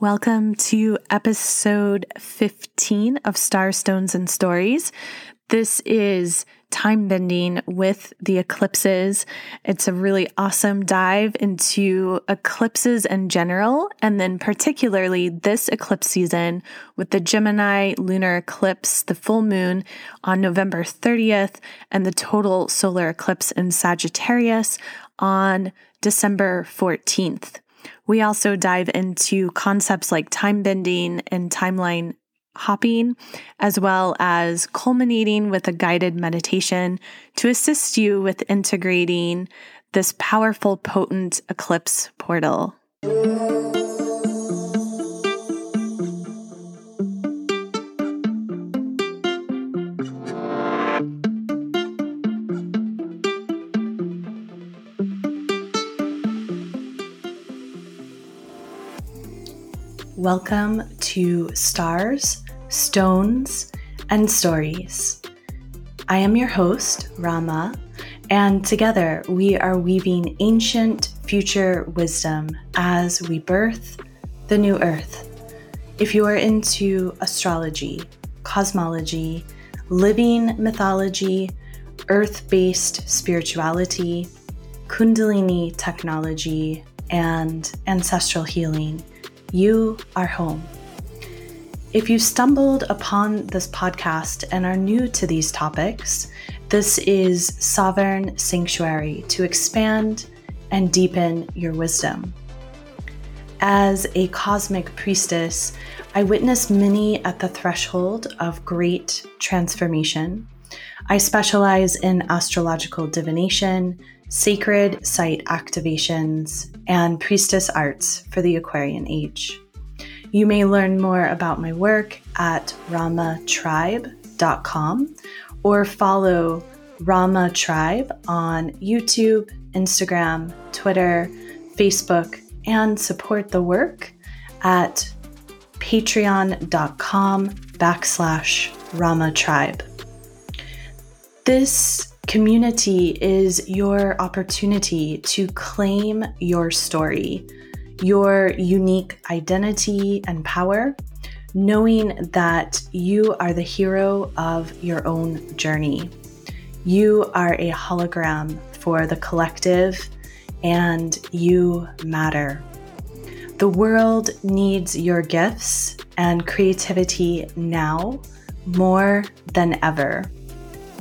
Welcome to episode 15 of Star Stones and Stories. This is time bending with the eclipses. It's a really awesome dive into eclipses in general, and then particularly this eclipse season with the Gemini lunar eclipse, the full moon on November 30th, and the total solar eclipse in Sagittarius on December 14th. We also dive into concepts like time bending and timeline hopping, as well as culminating with a guided meditation to assist you with integrating this powerful, potent eclipse portal. Welcome to Stars, Stones, and Stories. I am your host, Rama, and together we are weaving ancient future wisdom as we birth the new earth. If you are into astrology, cosmology, living mythology, earth based spirituality, Kundalini technology, and ancestral healing, you are home. If you stumbled upon this podcast and are new to these topics, this is Sovereign Sanctuary to expand and deepen your wisdom. As a cosmic priestess, I witness many at the threshold of great transformation. I specialize in astrological divination, sacred site activations, and priestess arts for the Aquarian age. You may learn more about my work at ramatribe.com or follow Rama Tribe on YouTube, Instagram, Twitter, Facebook, and support the work at patreon.com backslash Rama Tribe. This Community is your opportunity to claim your story, your unique identity and power, knowing that you are the hero of your own journey. You are a hologram for the collective, and you matter. The world needs your gifts and creativity now more than ever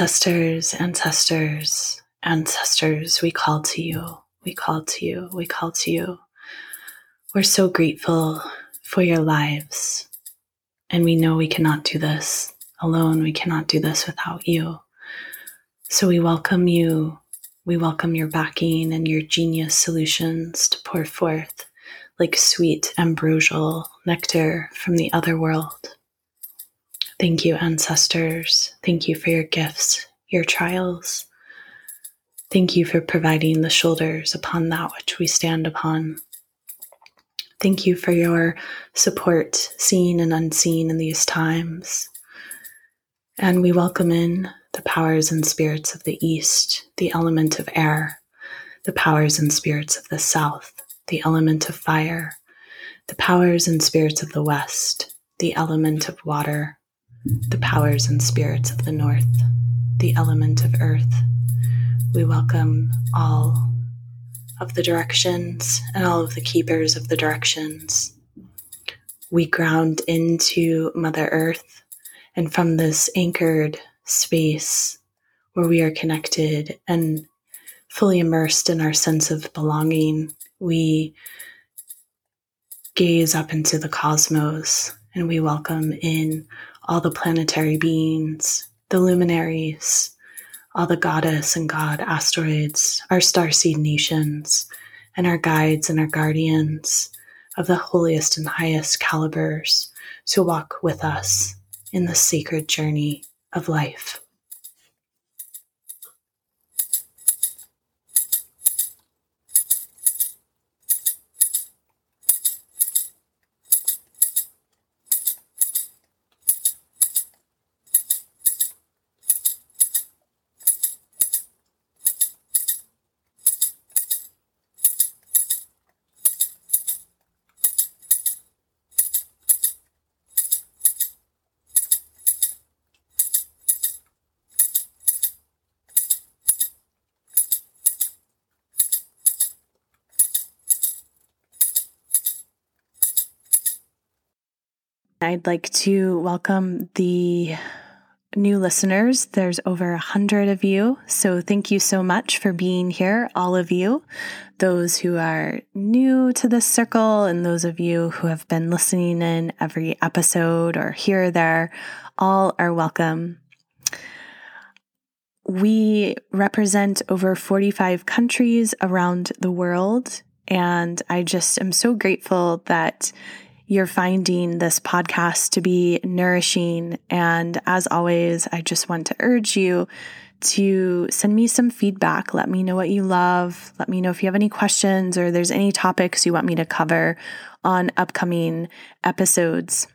Ancestors, ancestors, ancestors, we call to you. We call to you. We call to you. We're so grateful for your lives. And we know we cannot do this alone. We cannot do this without you. So we welcome you. We welcome your backing and your genius solutions to pour forth like sweet ambrosial nectar from the other world. Thank you, ancestors. Thank you for your gifts, your trials. Thank you for providing the shoulders upon that which we stand upon. Thank you for your support, seen and unseen, in these times. And we welcome in the powers and spirits of the East, the element of air, the powers and spirits of the South, the element of fire, the powers and spirits of the West, the element of water, the powers and spirits of the north, the element of earth. We welcome all of the directions and all of the keepers of the directions. We ground into Mother Earth, and from this anchored space where we are connected and fully immersed in our sense of belonging, we gaze up into the cosmos and we welcome in all the planetary beings, the luminaries, all the goddess and god asteroids, our starseed nations, and our guides and our guardians of the holiest and highest calibers to walk with us in the sacred journey of life. I'd like to welcome the new listeners. There's over a hundred of you. So thank you so much for being here, all of you. Those who are new to this circle and those of you who have been listening in every episode or here or there, all are welcome. We represent over 45 countries around the world. And I just am so grateful that you're finding this podcast to be nourishing. And as always, I just want to urge you to send me some feedback. Let me know what you love. Let me know if you have any questions or there's any topics you want me to cover on upcoming episodes.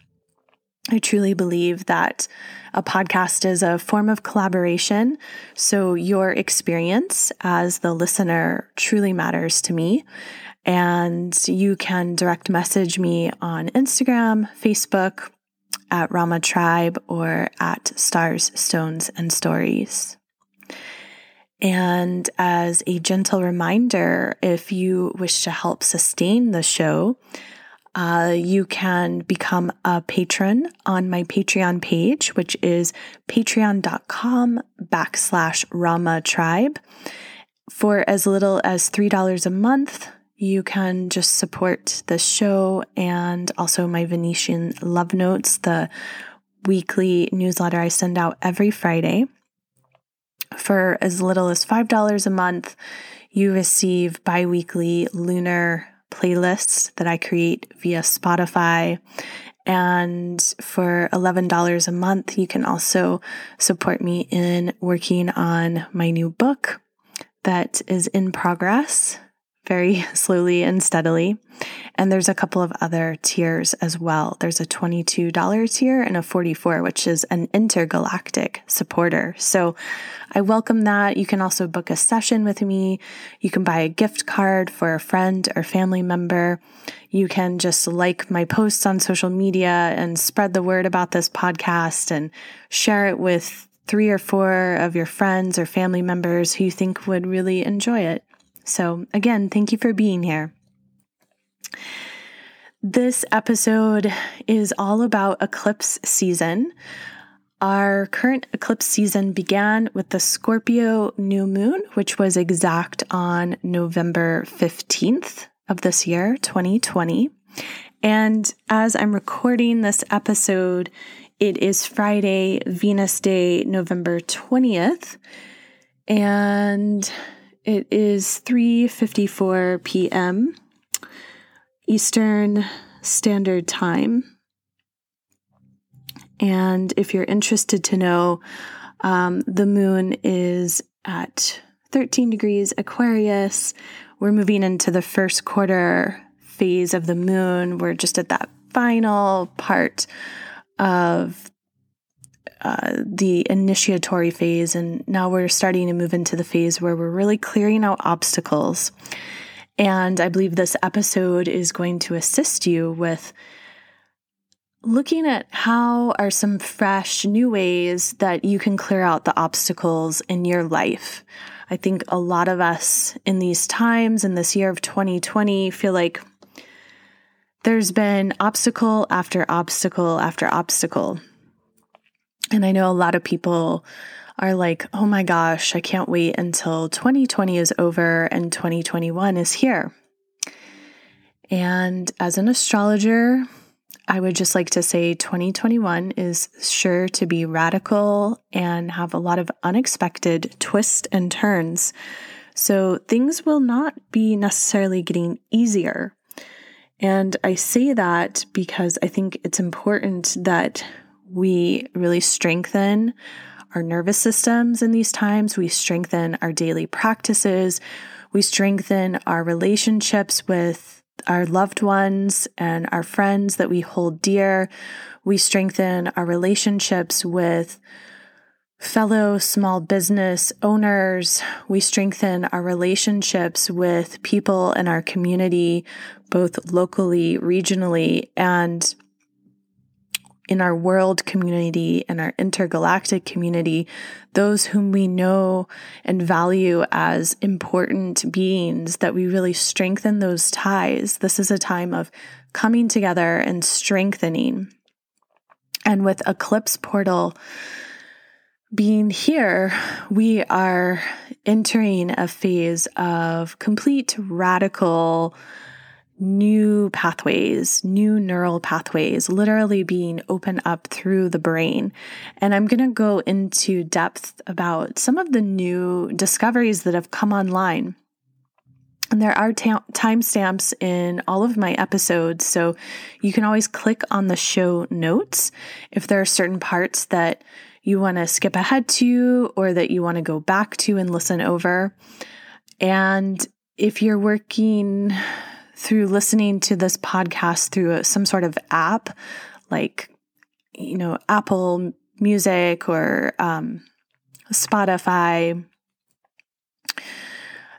I truly believe that a podcast is a form of collaboration. So, your experience as the listener truly matters to me. And you can direct message me on Instagram, Facebook, at Rama Tribe, or at Stars, Stones, and Stories. And as a gentle reminder, if you wish to help sustain the show, uh, you can become a patron on my Patreon page, which is patreon.com backslash Rama Tribe. For as little as $3 a month, you can just support the show and also my Venetian Love Notes, the weekly newsletter I send out every Friday. For as little as $5 a month, you receive bi weekly lunar playlists that I create via Spotify. And for $11 a month, you can also support me in working on my new book that is in progress very slowly and steadily. And there's a couple of other tiers as well. There's a $22 tier and a 44, which is an intergalactic supporter. So I welcome that. You can also book a session with me. You can buy a gift card for a friend or family member. You can just like my posts on social media and spread the word about this podcast and share it with three or four of your friends or family members who you think would really enjoy it. So, again, thank you for being here. This episode is all about eclipse season. Our current eclipse season began with the Scorpio new moon, which was exact on November 15th of this year, 2020. And as I'm recording this episode, it is Friday, Venus Day, November 20th. And it is 3:54 p.m. Eastern Standard Time. And if you're interested to know, um, the moon is at 13 degrees Aquarius. We're moving into the first quarter phase of the moon. We're just at that final part of uh, the initiatory phase, and now we're starting to move into the phase where we're really clearing out obstacles. And I believe this episode is going to assist you with looking at how are some fresh new ways that you can clear out the obstacles in your life. I think a lot of us in these times, in this year of 2020, feel like there's been obstacle after obstacle after obstacle. And I know a lot of people are like, oh my gosh, I can't wait until 2020 is over and 2021 is here. And as an astrologer, I would just like to say 2021 is sure to be radical and have a lot of unexpected twists and turns. So things will not be necessarily getting easier. And I say that because I think it's important that we really strengthen our nervous systems in these times. We strengthen our daily practices. We strengthen our relationships with our loved ones and our friends that we hold dear. We strengthen our relationships with fellow small business owners. We strengthen our relationships with people in our community, both locally, regionally, and in our world community and our intergalactic community, those whom we know and value as important beings, that we really strengthen those ties. This is a time of coming together and strengthening. And with Eclipse Portal being here, we are entering a phase of complete radical new pathways, new neural pathways, literally being opened up through the brain. And I'm going to go into depth about some of the new discoveries that have come online. And there are ta- timestamps in all of my episodes, so you can always click on the show notes if there are certain parts that you want to skip ahead to or that you want to go back to and listen over. And if you're working through listening to this podcast through some sort of app like, you know, Apple Music or um, Spotify.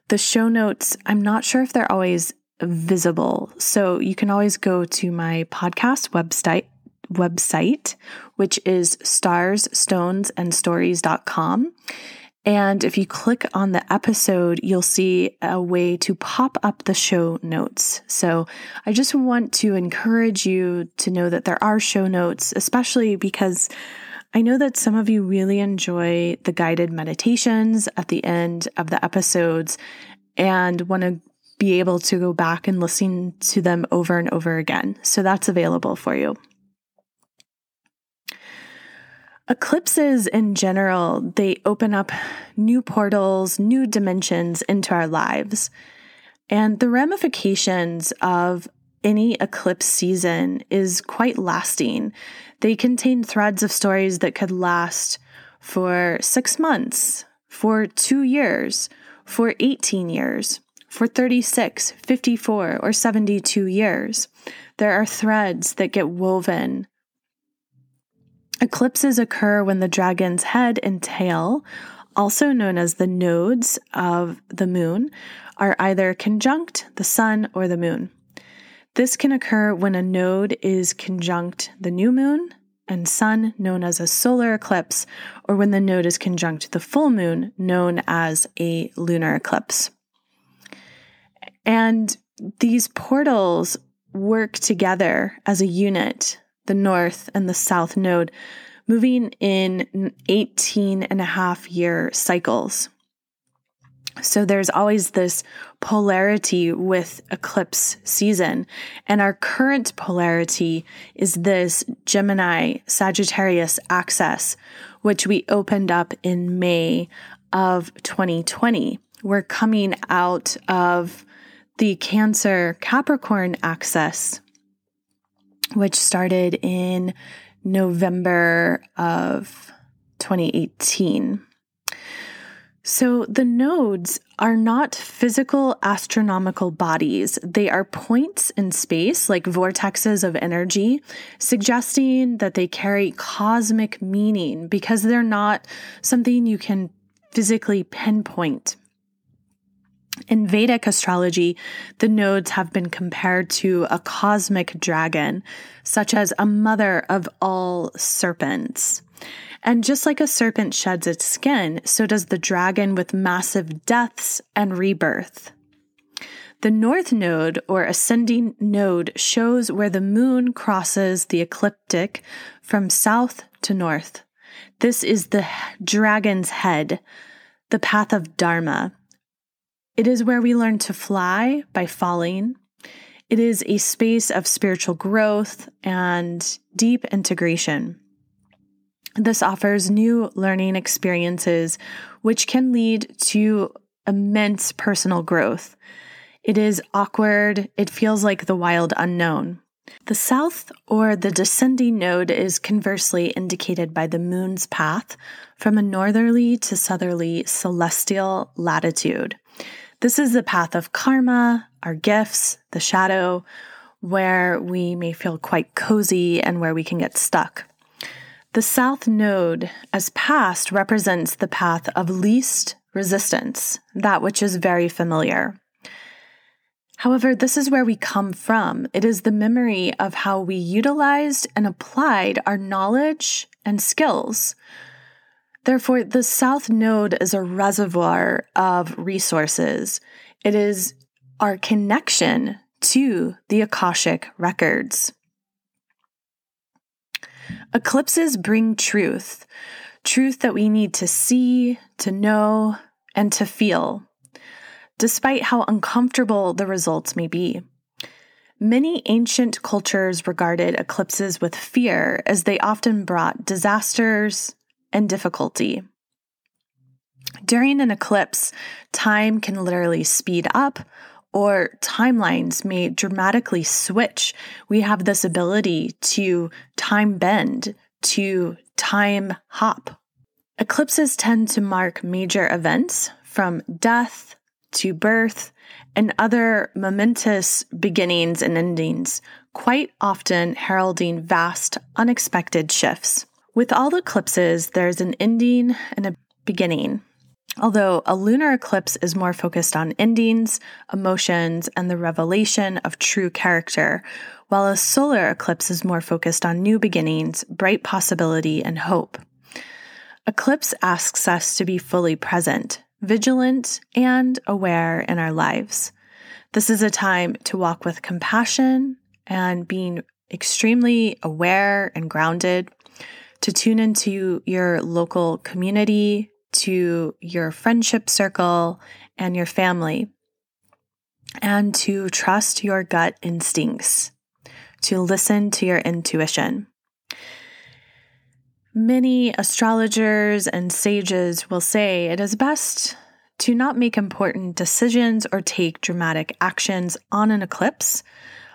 The show notes, I'm not sure if they're always visible. So you can always go to my podcast website website, which is starsstonesandstories.com. And if you click on the episode, you'll see a way to pop up the show notes. So I just want to encourage you to know that there are show notes, especially because I know that some of you really enjoy the guided meditations at the end of the episodes and want to be able to go back and listen to them over and over again. So that's available for you. Eclipses in general, they open up new portals, new dimensions into our lives. And the ramifications of any eclipse season is quite lasting. They contain threads of stories that could last for six months, for two years, for 18 years, for 36, 54, or 72 years. There are threads that get woven Eclipses occur when the dragon's head and tail, also known as the nodes of the moon, are either conjunct the sun or the moon. This can occur when a node is conjunct the new moon and sun, known as a solar eclipse, or when the node is conjunct the full moon, known as a lunar eclipse. And these portals work together as a unit the north and the south node, moving in 18 and a half year cycles. So there's always this polarity with eclipse season. And our current polarity is this Gemini Sagittarius axis, which we opened up in May of 2020. We're coming out of the Cancer Capricorn axis which started in November of 2018. So, the nodes are not physical astronomical bodies. They are points in space, like vortexes of energy, suggesting that they carry cosmic meaning because they're not something you can physically pinpoint. In Vedic astrology, the nodes have been compared to a cosmic dragon, such as a mother of all serpents. And just like a serpent sheds its skin, so does the dragon with massive deaths and rebirth. The north node or ascending node shows where the moon crosses the ecliptic from south to north. This is the dragon's head, the path of Dharma. It is where we learn to fly by falling. It is a space of spiritual growth and deep integration. This offers new learning experiences, which can lead to immense personal growth. It is awkward, it feels like the wild unknown. The south or the descending node is conversely indicated by the moon's path from a northerly to southerly celestial latitude. This is the path of karma, our gifts, the shadow, where we may feel quite cozy and where we can get stuck. The south node, as past, represents the path of least resistance, that which is very familiar. However, this is where we come from. It is the memory of how we utilized and applied our knowledge and skills. Therefore, the South Node is a reservoir of resources. It is our connection to the Akashic records. Eclipses bring truth, truth that we need to see, to know, and to feel despite how uncomfortable the results may be. Many ancient cultures regarded eclipses with fear as they often brought disasters and difficulty. During an eclipse, time can literally speed up or timelines may dramatically switch. We have this ability to time bend, to time hop. Eclipses tend to mark major events from death to birth and other momentous beginnings and endings, quite often heralding vast, unexpected shifts. With all eclipses, there's an ending and a beginning. Although a lunar eclipse is more focused on endings, emotions, and the revelation of true character, while a solar eclipse is more focused on new beginnings, bright possibility, and hope. Eclipse asks us to be fully present, vigilant, and aware in our lives. This is a time to walk with compassion and being extremely aware and grounded, to tune into your local community, to your friendship circle, and your family, and to trust your gut instincts, to listen to your intuition. Many astrologers and sages will say it is best to not make important decisions or take dramatic actions on an eclipse,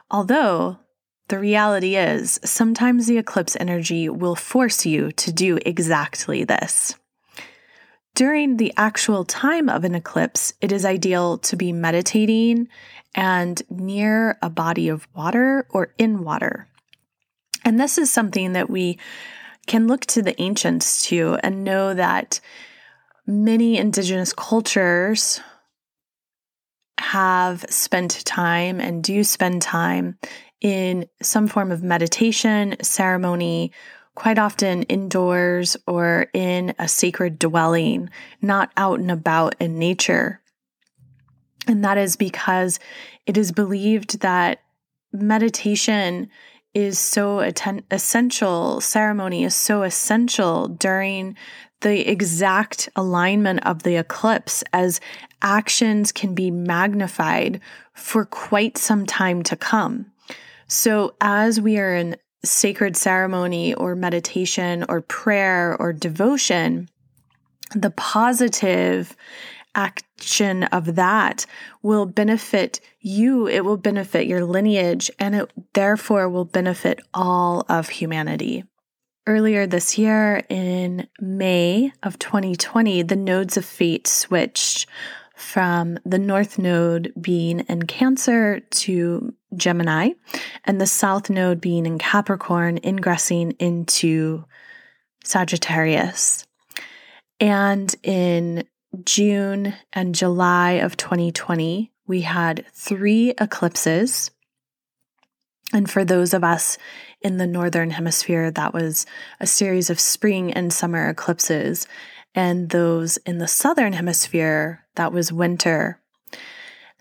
although the reality is sometimes the eclipse energy will force you to do exactly this. During the actual time of an eclipse, it is ideal to be meditating and near a body of water or in water. And this is something that we can look to the ancients too and know that many indigenous cultures have spent time and do spend time in some form of meditation, ceremony, quite often indoors or in a sacred dwelling, not out and about in nature. And that is because it is believed that meditation is so atten- essential, ceremony is so essential during the exact alignment of the eclipse as actions can be magnified for quite some time to come. So, as we are in sacred ceremony or meditation or prayer or devotion, the positive action of that will benefit you, it will benefit your lineage, and it therefore will benefit all of humanity. Earlier this year, in May of 2020, the nodes of fate switched from the North Node being in Cancer to Gemini, and the South Node being in Capricorn, ingressing into Sagittarius. And in June and July of 2020, we had three eclipses. And for those of us in the Northern Hemisphere, that was a series of spring and summer eclipses. And those in the Southern Hemisphere, that was winter.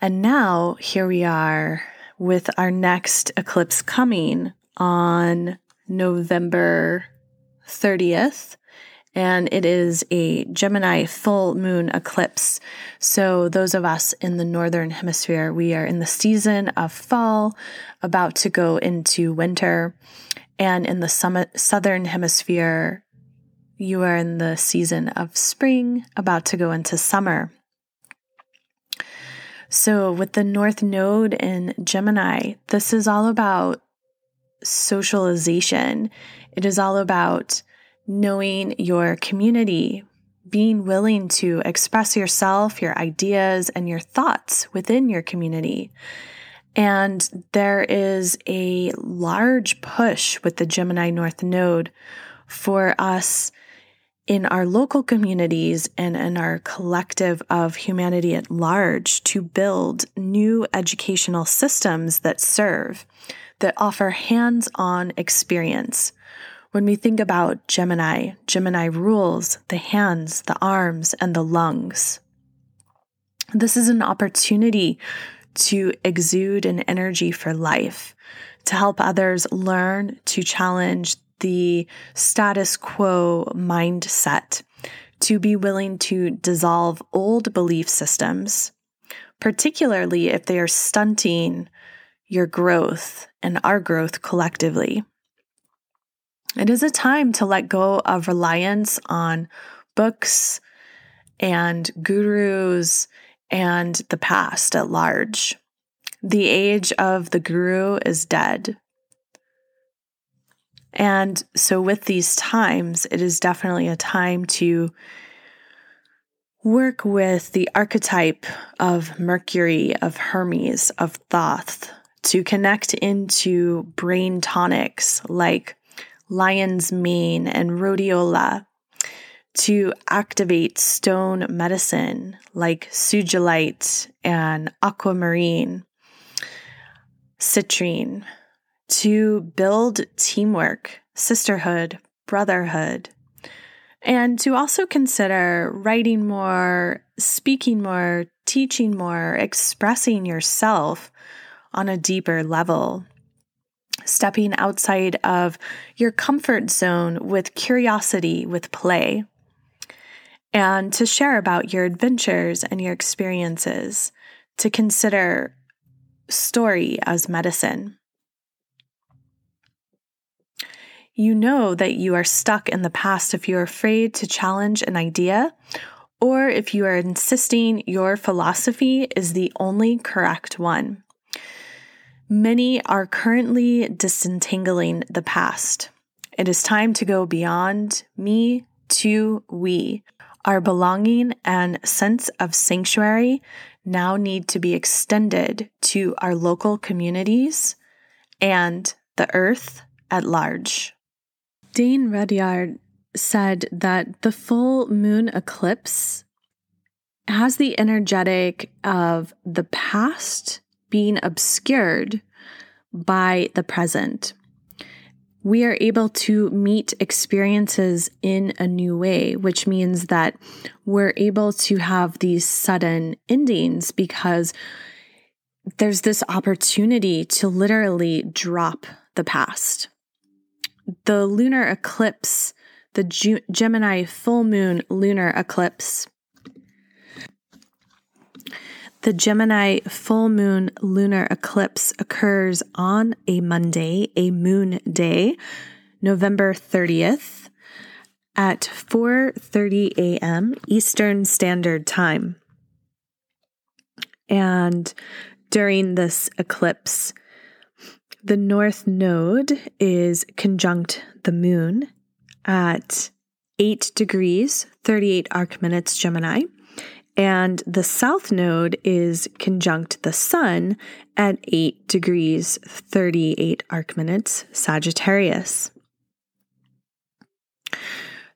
And now here we are with our next eclipse coming on November 30th and it is a Gemini full moon eclipse. So, those of us in the northern hemisphere, we are in the season of fall, about to go into winter. And in the summit, southern hemisphere, you are in the season of spring, about to go into summer. So, with the North Node in Gemini, this is all about socialization. It is all about knowing your community, being willing to express yourself, your ideas, and your thoughts within your community. And there is a large push with the Gemini North Node for us in our local communities and in our collective of humanity at large to build new educational systems that serve, that offer hands on experience. When we think about Gemini, Gemini rules the hands, the arms, and the lungs. This is an opportunity to exude an energy for life, to help others learn to challenge the status quo mindset, to be willing to dissolve old belief systems, particularly if they are stunting your growth and our growth collectively. It is a time to let go of reliance on books and gurus and the past at large. The age of the guru is dead. And so, with these times, it is definitely a time to work with the archetype of Mercury, of Hermes, of Thoth, to connect into brain tonics like lion's mane and rhodiola, to activate stone medicine like sugilite and aquamarine, citrine, to build teamwork, sisterhood, brotherhood, and to also consider writing more, speaking more, teaching more, expressing yourself on a deeper level. Stepping outside of your comfort zone with curiosity, with play, and to share about your adventures and your experiences, to consider story as medicine. You know that you are stuck in the past if you're afraid to challenge an idea or if you are insisting your philosophy is the only correct one. Many are currently disentangling the past. It is time to go beyond me to we. Our belonging and sense of sanctuary now need to be extended to our local communities and the earth at large. Dane Rudhyar said that the full moon eclipse has the energetic of the past being obscured by the present. We are able to meet experiences in a new way, which means that we're able to have these sudden endings because there's this opportunity to literally drop the past the lunar eclipse, the G- Gemini full moon lunar eclipse. The Gemini full moon lunar eclipse occurs on a Monday, a moon day, November 30th at 4:30 a.m. Eastern Standard Time. And during this eclipse, the North Node is conjunct the Moon at 8 degrees, 38 arc minutes Gemini. And the South Node is conjunct the Sun at 8 degrees, 38 arc minutes Sagittarius.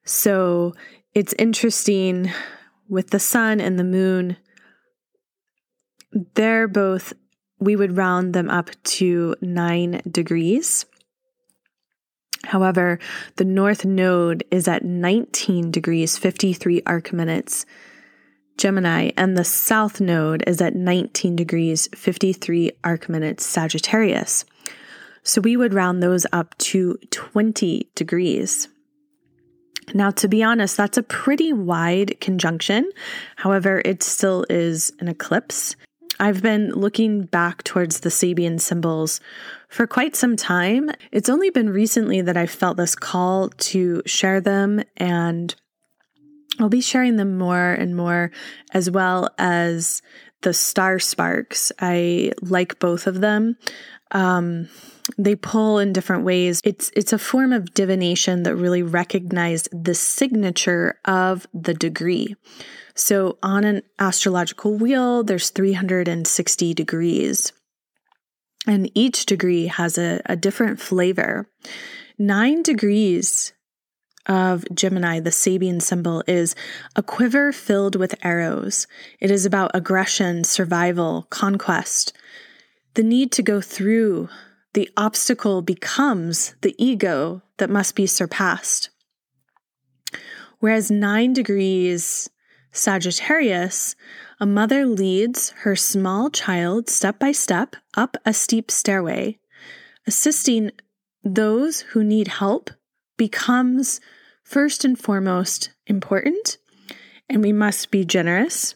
So it's interesting with the Sun and the Moon, they're both we would round them up to nine degrees. However, the north node is at 19 degrees, 53 arc minutes Gemini, and the south node is at 19 degrees, 53 arc minutes Sagittarius. So we would round those up to 20 degrees. Now, to be honest, that's a pretty wide conjunction. However, it still is an eclipse. I've been looking back towards the Sabian symbols for quite some time. It's only been recently that I felt this call to share them, and I'll be sharing them more and more, as well as the star sparks. I like both of them. Um, they pull in different ways. It's it's a form of divination that really recognized the signature of the degree. So on an astrological wheel, there's 360 degrees. And each degree has a, a different flavor. Nine degrees of Gemini, the Sabian symbol, is a quiver filled with arrows. It is about aggression, survival, conquest. The need to go through the obstacle becomes the ego that must be surpassed. Whereas nine degrees Sagittarius, a mother leads her small child step by step up a steep stairway, assisting those who need help becomes first and foremost important, and we must be generous,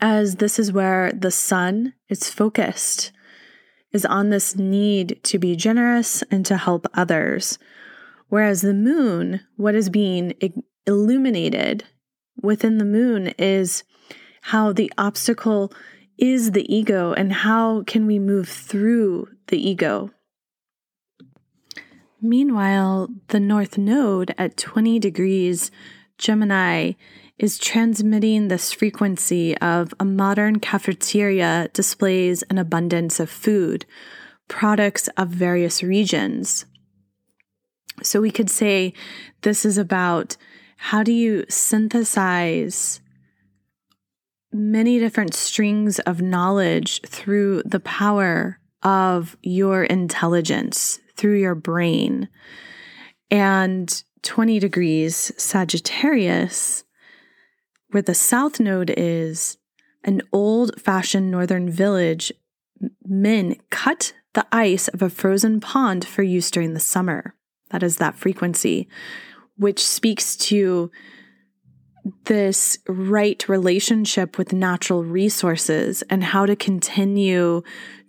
as this is where the sun is focused, is on this need to be generous and to help others. Whereas the moon, what is being illuminated within the moon is how the obstacle is the ego and how can we move through the ego. Meanwhile, the North Node at 20 degrees Gemini is transmitting this frequency of a modern cafeteria displays an abundance of food, products of various regions. So we could say this is about how do you synthesize many different strings of knowledge through the power of your intelligence, through your brain. And 20 degrees Sagittarius, where the south node is, an old fashioned northern village, men cut the ice of a frozen pond for use during the summer. That is that frequency which speaks to this right relationship with natural resources and how to continue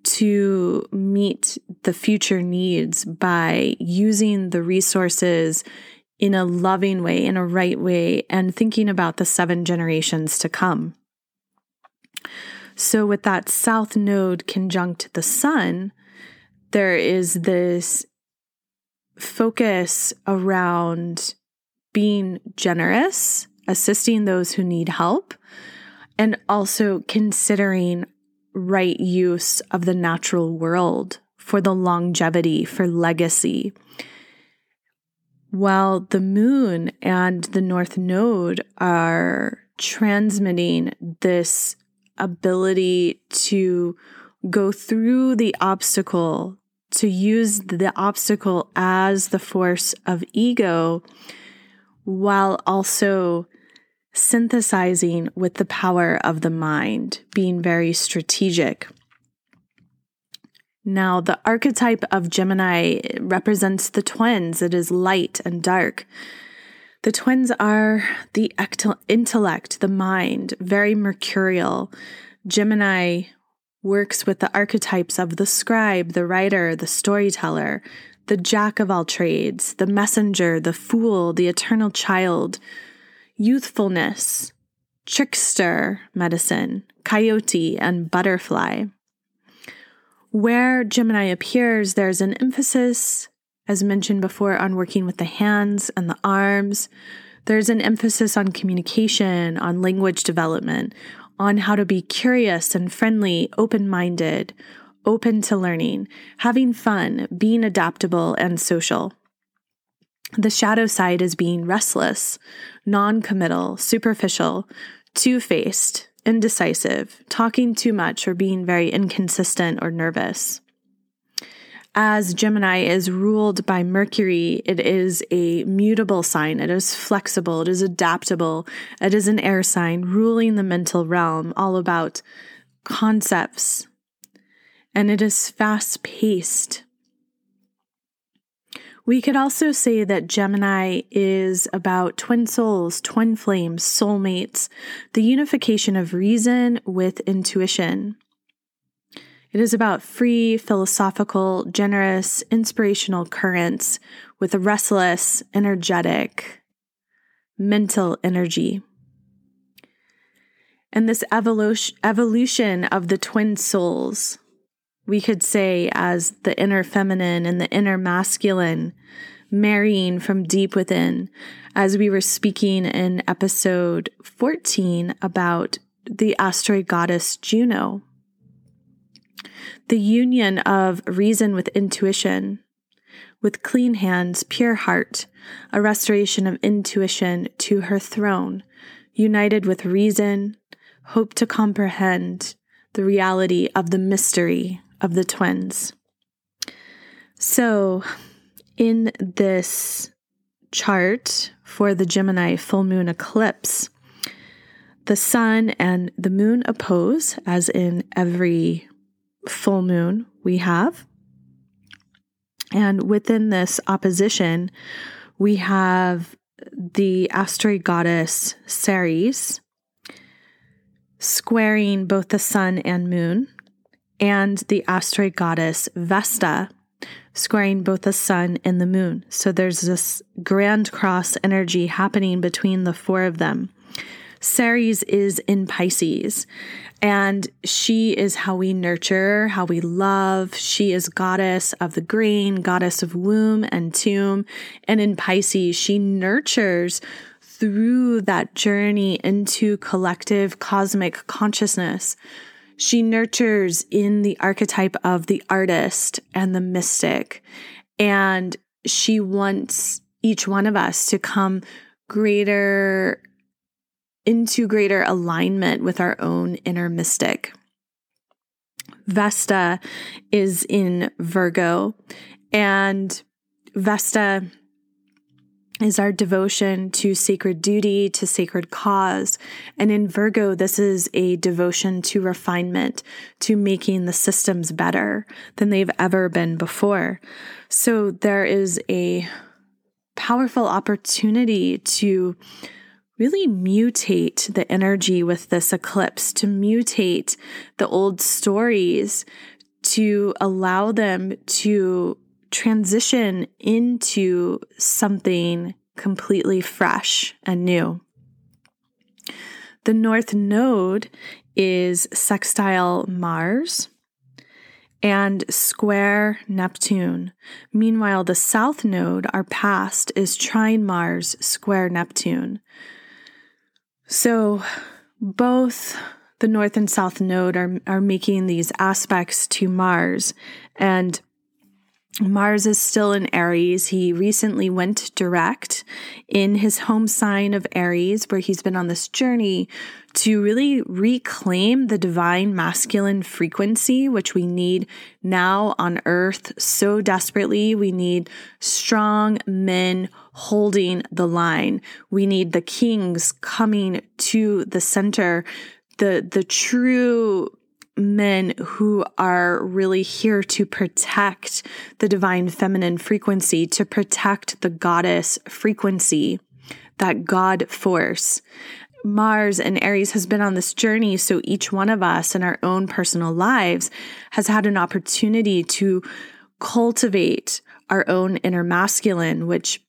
to meet the future needs by using the resources in a loving way, in a right way, and thinking about the seven generations to come. So, with that south node conjunct the sun, there is this focus around being generous, assisting those who need help, and also considering right use of the natural world for the longevity, for legacy. While the moon and the north node are transmitting this ability to go through the obstacle, to use the obstacle as the force of ego while also synthesizing with the power of the mind, being very strategic. Now, the archetype of Gemini represents the twins. It is light and dark. The twins are the intellect, the mind, very mercurial. Gemini works with the archetypes of the scribe, the writer, the storyteller, the jack of all trades, the messenger, the fool, the eternal child, youthfulness, trickster medicine, coyote, and butterfly. Where Gemini appears, there's an emphasis, as mentioned before, on working with the hands and the arms. There's an emphasis on communication, on language development, on how to be curious and friendly, open minded, open to learning, having fun, being adaptable and social. The shadow side is being restless, non committal, superficial, two faced, indecisive, talking too much, or being very inconsistent or nervous. As Gemini is ruled by Mercury, it is a mutable sign. It is flexible. It is adaptable. It is an air sign ruling the mental realm, all about concepts, and it is fast paced. We could also say that Gemini is about twin souls, twin flames, soulmates, the unification of reason with intuition. It is about free, philosophical, generous, inspirational currents with a restless, energetic, mental energy. And this evolution, of the twin souls we could say as the inner feminine and the inner masculine marrying from deep within, as we were speaking in episode 14 about the asteroid goddess Juno. The union of reason with intuition, with clean hands, pure heart, a restoration of intuition to her throne, united with reason, hope to comprehend the reality of the mystery of the twins. So, in this chart for the Gemini full moon eclipse, the sun and the moon oppose, as in every full moon we have. And within this opposition, we have the asteroid goddess Ceres squaring both the sun and moon and the asteroid goddess Vesta, squaring both the sun and the moon. So there's this grand cross energy happening between the four of them. Ceres is in Pisces, and she is how we nurture, how we love. She is goddess of the grain, goddess of womb and tomb. And in Pisces, she nurtures through that journey into collective cosmic consciousness. She nurtures in the archetype of the artist and the mystic. And she wants each one of us to come greater into greater alignment with our own inner mystic. Vesta is in Virgo, and Vesta is our devotion to sacred duty, to sacred cause. And in Virgo, this is a devotion to refinement, to making the systems better than they've ever been before. So there is a powerful opportunity to really mutate the energy with this eclipse, to mutate the old stories, to allow them to transition into something completely fresh and new. The North Node is sextile Mars and square Neptune. Meanwhile, the South Node, our past, is trine Mars, square Neptune. So both the North and South Node are, are making these aspects to Mars. And Mars is still in Aries. He recently went direct in his home sign of Aries, where he's been on this journey to really reclaim the divine masculine frequency, which we need now on earth so desperately. We need strong men holding the line. We need the kings coming to the center, the, the true men who are really here to protect the divine feminine frequency, to protect the goddess frequency, that God force. Mars and Aries has been on this journey. So each one of us in our own personal lives has had an opportunity to cultivate our own inner masculine, which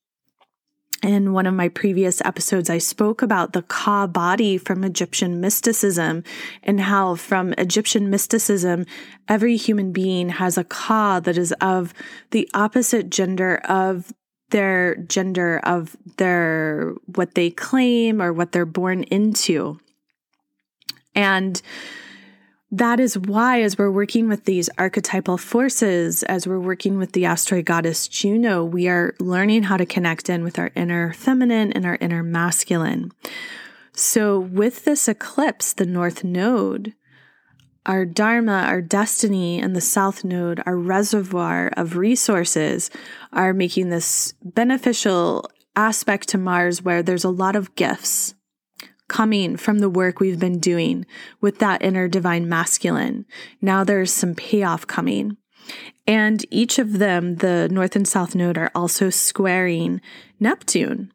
in one of my previous episodes, I spoke about the Ka body from Egyptian mysticism and how from Egyptian mysticism, every human being has a Ka that is of the opposite gender of their gender, of their what they claim or what they're born into. And that is why, as we're working with these archetypal forces, as we're working with the asteroid goddess Juno, we are learning how to connect in with our inner feminine and our inner masculine. So, with this eclipse, the North Node, our Dharma, our destiny, and the South Node, our reservoir of resources, are making this beneficial aspect to Mars where there's a lot of gifts coming from the work we've been doing with that inner divine masculine. Now there's some payoff coming. And each of them, the North and South Node, are also squaring Neptune.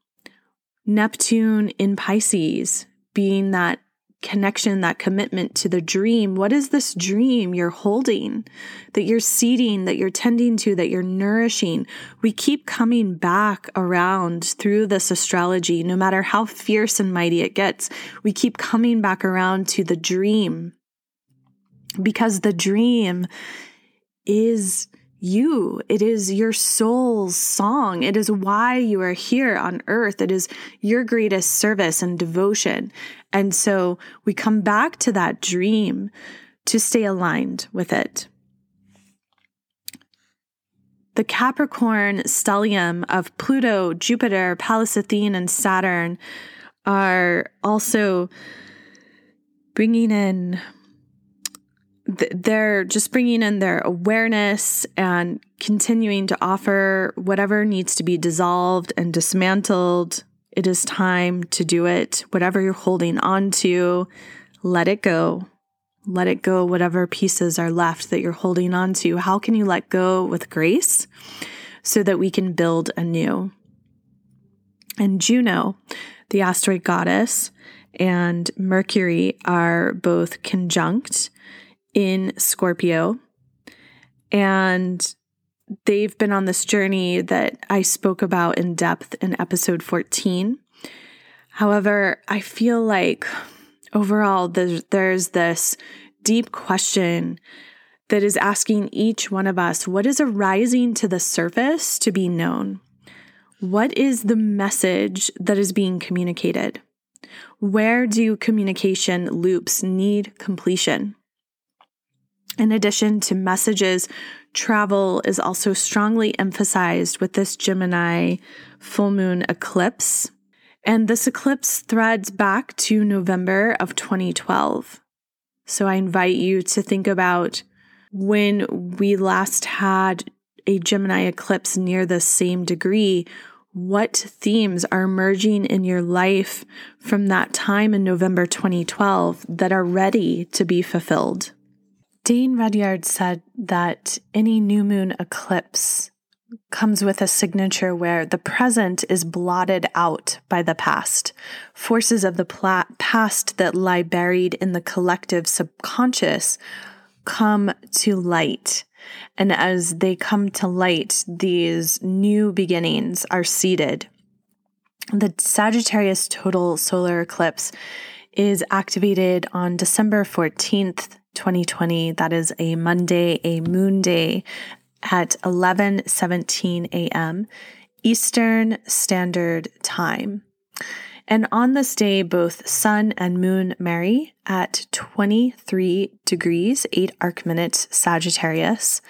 Neptune in Pisces, being that connection, that commitment to the dream. What is this dream you're holding, that you're seeding, that you're tending to, that you're nourishing? We keep coming back around through this astrology, no matter how fierce and mighty it gets. We keep coming back around to the dream because the dream is you. It is your soul's song. It is why you are here on earth. It is your greatest service and devotion. And so we come back to that dream to stay aligned with it. The Capricorn stellium of Pluto, Jupiter, Pallas Athene, and Saturn are also bringing in they're just bringing in their awareness and continuing to offer whatever needs to be dissolved and dismantled. It is time to do it. Whatever you're holding on to, let it go. Let it go, whatever pieces are left that you're holding on to. How can you let go with grace so that we can build anew? And Juno, the asteroid goddess, and Mercury are both conjunct in Scorpio. And they've been on this journey that I spoke about in depth in episode 14. However, I feel like overall there's, there's this deep question that is asking each one of us what is arising to the surface to be known? What is the message that is being communicated? Where do communication loops need completion? In addition to messages, travel is also strongly emphasized with this Gemini full moon eclipse. And this eclipse threads back to November of 2012. So I invite you to think about when we last had a Gemini eclipse near the same degree. What themes are emerging in your life from that time in November 2012 that are ready to be fulfilled? Dane Rudhyar said that any new moon eclipse comes with a signature where the present is blotted out by the past. Forces of the pla- past that lie buried in the collective subconscious come to light. And as they come to light, these new beginnings are seeded. The Sagittarius total solar eclipse is activated on December 14th, 2020. That is a Monday, a moon day at 11:17 a.m. Eastern Standard Time. And on this day, both sun and moon marry at 23 degrees, 8 arc minutes Sagittarius,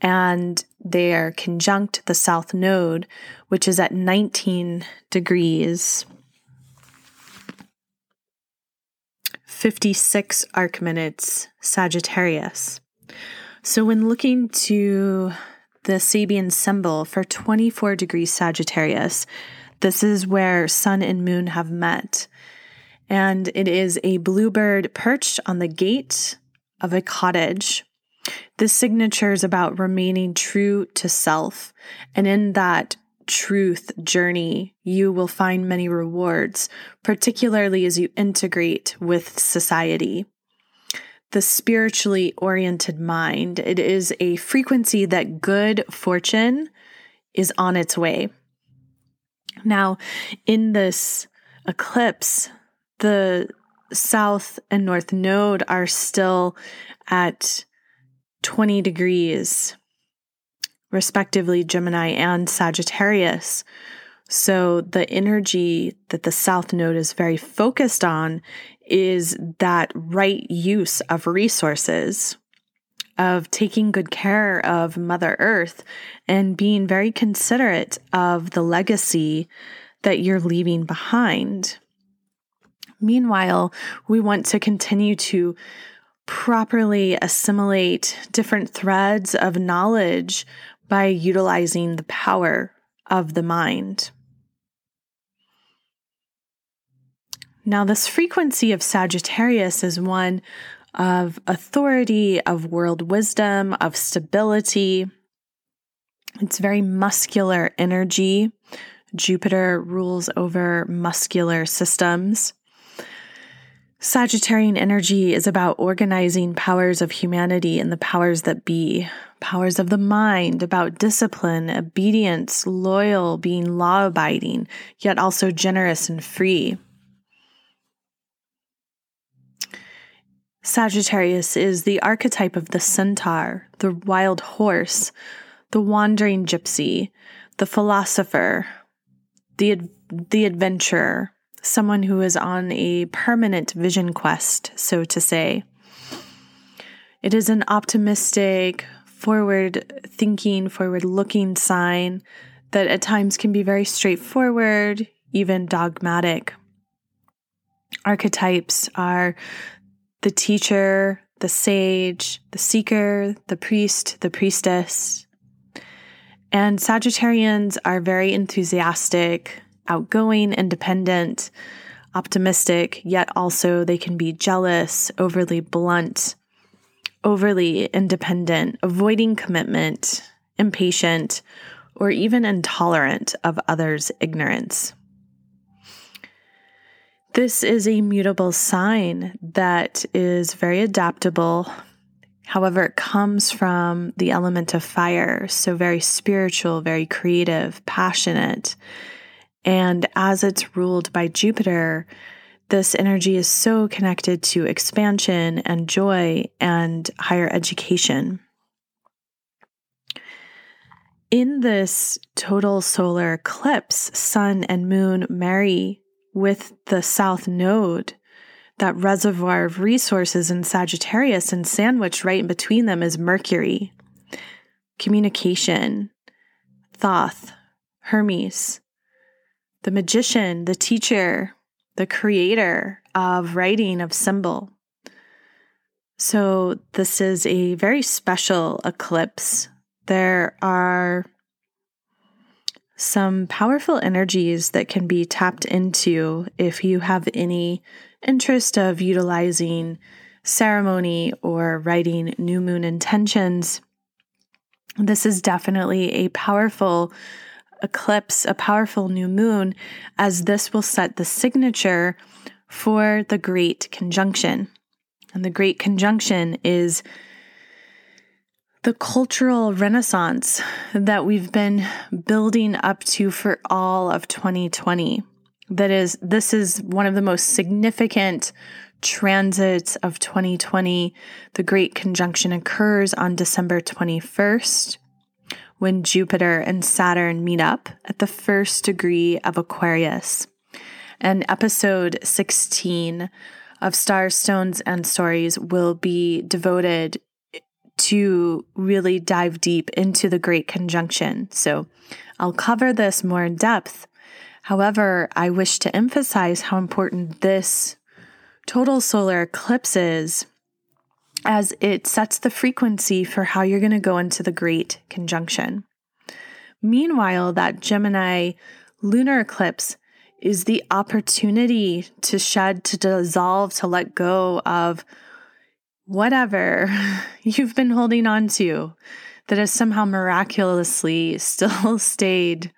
and they are conjunct the south node, which is at 19 degrees 56 arc minutes Sagittarius. So, when looking to the Sabian symbol for 24 degrees Sagittarius, this is where Sun and Moon have met. And it is a bluebird perched on the gate of a cottage. This signature is about remaining true to self. And in that truth journey, you will find many rewards, particularly as you integrate with society. The spiritually oriented mind, it is a frequency that good fortune is on its way. Now, in this eclipse, the south and north node are still at 20 degrees respectively Gemini and Sagittarius. So the energy that the South Node is very focused on is that right use of resources, of taking good care of Mother Earth and being very considerate of the legacy that you're leaving behind. Meanwhile, we want to continue to properly assimilate different threads of knowledge by utilizing the power of the mind. Now, this frequency of Sagittarius is one of authority, of world wisdom, of stability. It's very muscular energy. Jupiter rules over muscular systems. Sagittarian energy is about organizing powers of humanity and the powers that be, powers of the mind, about discipline, obedience, loyal, being law abiding, yet also generous and free. Sagittarius is the archetype of the centaur, the wild horse, the wandering gypsy, the philosopher, the, the adventurer, someone who is on a permanent vision quest, so to say. It is an optimistic, forward thinking, forward looking sign that at times can be very straightforward, even dogmatic. Archetypes are the teacher, the sage, the seeker, the priest, the priestess. And Sagittarians are very enthusiastic, outgoing, independent, optimistic, yet also they can be jealous, overly blunt, overly independent, avoiding commitment, impatient, or even intolerant of others' ignorance. This is a mutable sign that is very adaptable. However, it comes from the element of fire, so very spiritual, very creative, passionate, and as it's ruled by Jupiter, this energy is so connected to expansion and joy and higher education. In this total solar eclipse, sun and moon marry with the south node, that reservoir of resources in Sagittarius, and sandwiched right in between them is Mercury. Communication, Thoth, Hermes, the magician, the teacher, the creator of writing, of symbol. So, this is a very special eclipse. There are some powerful energies that can be tapped into if you have any interest of utilizing ceremony or writing new moon intentions. This is definitely a powerful eclipse, a powerful new moon, as this will set the signature for the Great Conjunction. And the Great Conjunction is the cultural renaissance that we've been building up to for all of 2020. That is, this is one of the most significant transits of 2020. The Great Conjunction occurs on December 21st when Jupiter and Saturn meet up at the first degree of Aquarius. And episode 16 of Stars, Stones, and Stories will be devoted to really dive deep into the Great Conjunction. So I'll cover this more in depth. However, I wish to emphasize how important this total solar eclipse is as it sets the frequency for how you're going to go into the Great Conjunction. Meanwhile, that Gemini lunar eclipse is the opportunity to shed, to dissolve, to let go of whatever you've been holding on to that has somehow miraculously still stayed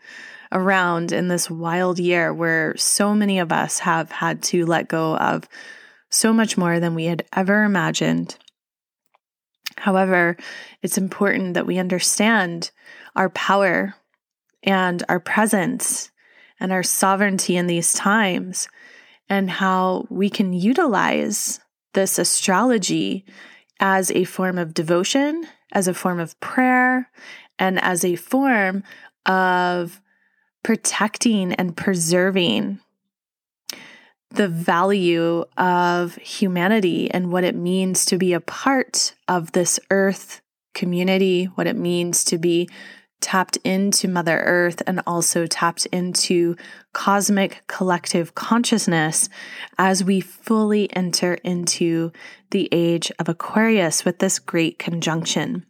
around in this wild year where so many of us have had to let go of so much more than we had ever imagined. However, it's important that we understand our power and our presence and our sovereignty in these times and how we can utilize this astrology as a form of devotion, as a form of prayer, and as a form of protecting and preserving the value of humanity and what it means to be a part of this earth community, what it means to be tapped into Mother Earth and also tapped into cosmic collective consciousness as we fully enter into the age of Aquarius with this great conjunction.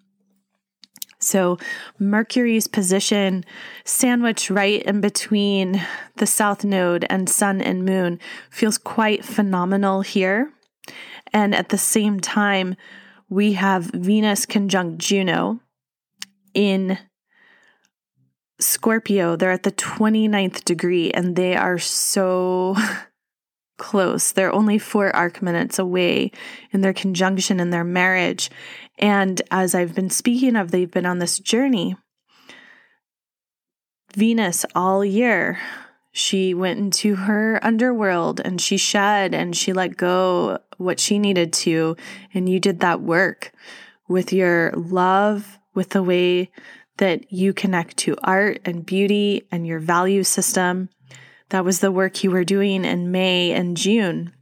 So, Mercury's position sandwiched right in between the south node and sun and moon feels quite phenomenal here. And at the same time, we have Venus conjunct Juno in Scorpio. They're at the 29th degree and they are so close. They're only four arc minutes away in their conjunction in their marriage. And as I've been speaking of, they've been on this journey. Venus all year she went into her underworld and she shed and she let go what she needed to. And you did that work with your love, with the way that you connect to art and beauty and your value system. That was the work you were doing in May and June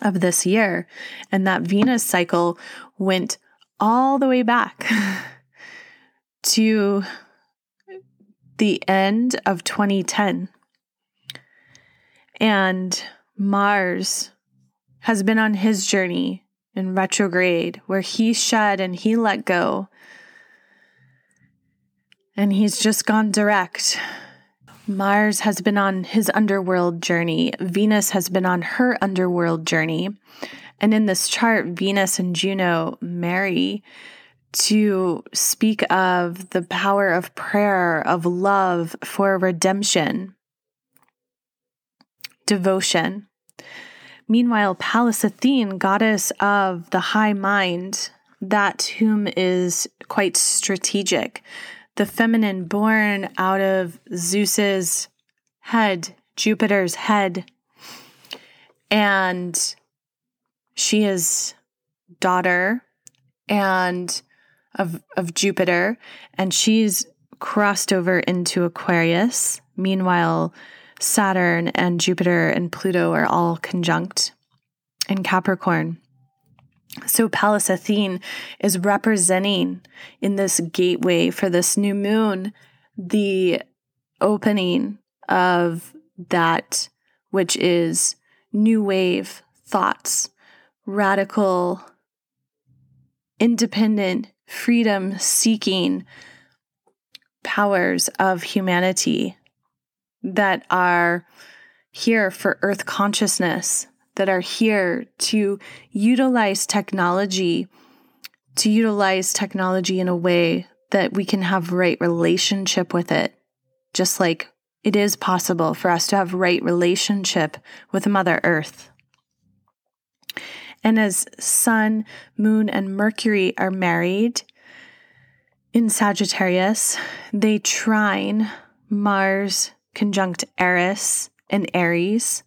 of this year. And that Venus cycle went all the way back to the end of 2010. And Mars has been on his journey in retrograde where he shed and he let go. And he's just gone direct. Mars has been on his underworld journey. Venus has been on her underworld journey. And in this chart, Venus and Juno marry to speak of the power of prayer, of love for redemption, devotion. Meanwhile, Pallas Athene, goddess of the high mind, that whom is quite strategic, the feminine born out of Zeus's head, Jupiter's head, and she is daughter and of, of Jupiter, and she's crossed over into Aquarius. Meanwhile, Saturn and Jupiter and Pluto are all conjunct in Capricorn. So Pallas Athene is representing in this gateway for this new moon the opening of that which is new wave thoughts, radical, independent freedom seeking powers of humanity that are here for earth consciousness, that are here to utilize technology, to utilize technology in a way that we can have right relationship with it, just like it is possible for us to have right relationship with Mother Earth. And as Sun, Moon, and Mercury are married in Sagittarius, they trine Mars conjunct Eris and Aries,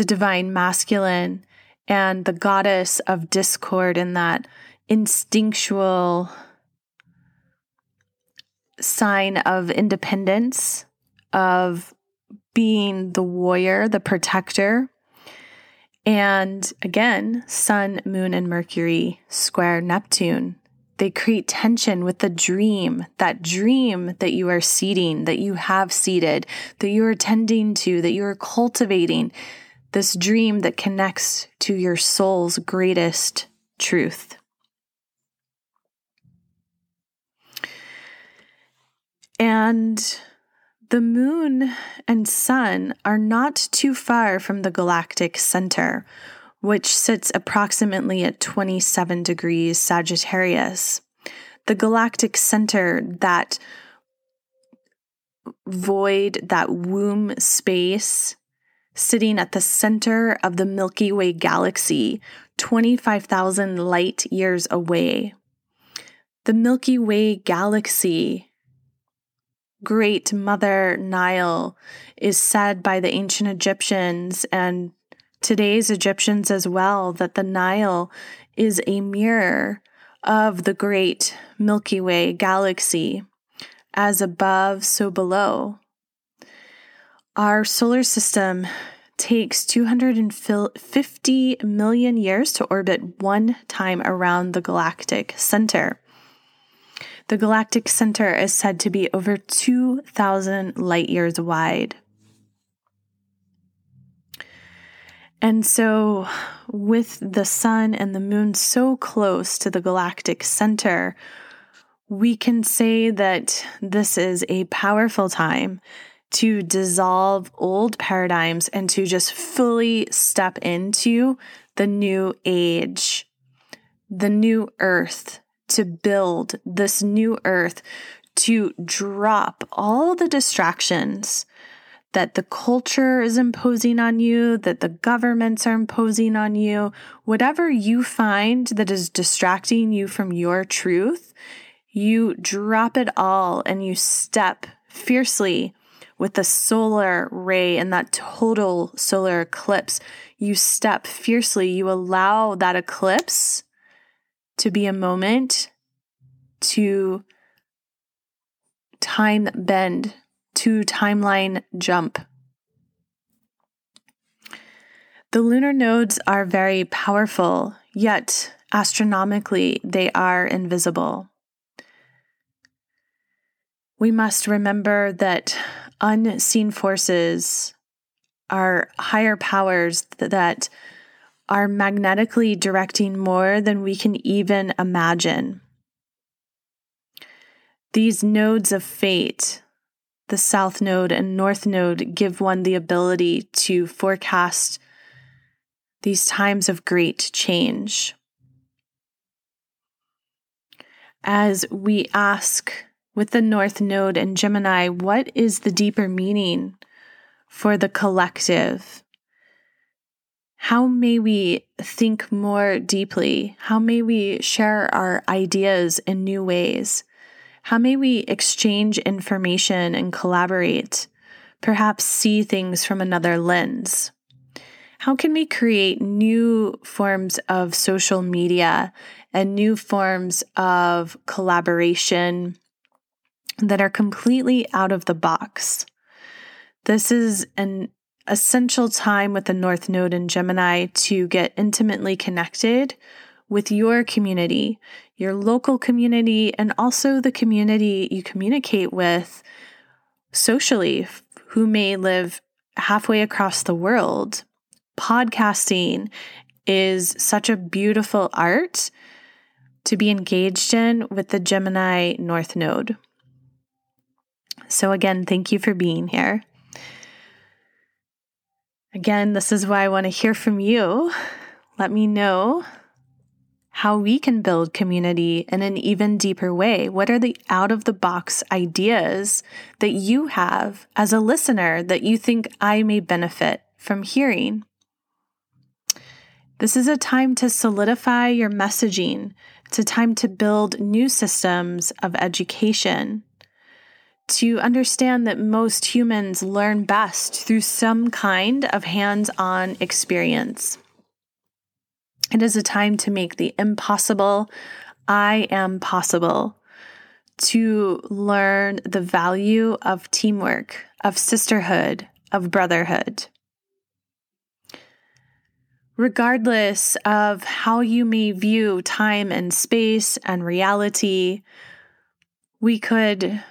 the divine masculine, and the goddess of discord in that instinctual sign of independence, of being the warrior, the protector, and again, Sun, Moon, and Mercury square Neptune. They create tension with the dream, that dream that you are seeding, that you have seeded, that you are tending to, that you are cultivating, this dream that connects to your soul's greatest truth. And the moon and sun are not too far from the galactic center, which sits approximately at 27 degrees Sagittarius. The galactic center, that void, that womb space, sitting at the center of the Milky Way galaxy, 25,000 light years away. The Milky Way galaxy great mother Nile is said by the ancient Egyptians and today's Egyptians as well that the Nile is a mirror of the great Milky Way galaxy, as above, so below. Our solar system takes 250 million years to orbit one time around the galactic center. The galactic center is said to be over 2,000 light years wide. And so, with the sun and the moon so close to the galactic center, we can say that this is a powerful time to dissolve old paradigms and to just fully step into the new age, the new earth, to build this new earth, to drop all the distractions that the culture is imposing on you, that the governments are imposing on you, whatever you find that is distracting you from your truth, you drop it all and you step fiercely with the solar ray and that total solar eclipse. You step fiercely, you allow that eclipse to be a moment to time bend, to timeline jump. The lunar nodes are very powerful, yet astronomically they are invisible. We must remember that unseen forces are higher powers that are magnetically directing more than we can even imagine. These nodes of fate, the south node and north node, give one the ability to forecast these times of great change. As we ask with the north node and Gemini, what is the deeper meaning for the collective? How may we think more deeply? How may we share our ideas in new ways? How may we exchange information and collaborate, perhaps see things from another lens? How can we create new forms of social media and new forms of collaboration that are completely out of the box? This is an essential time with the North Node in Gemini to get intimately connected with your community, your local community, and also the community you communicate with socially, who may live halfway across the world. Podcasting is such a beautiful art to be engaged in with the Gemini North Node. So, again, thank you for being here. Again, this is why I want to hear from you. Let me know how we can build community in an even deeper way. What are the out of the box ideas that you have as a listener that you think I may benefit from hearing? This is a time to solidify your messaging. It's a time to build new systems of education, to understand that most humans learn best through some kind of hands on experience. It is a time to make the impossible I am possible, to learn the value of teamwork, of sisterhood, of brotherhood. Regardless of how you may view time and space and reality, we could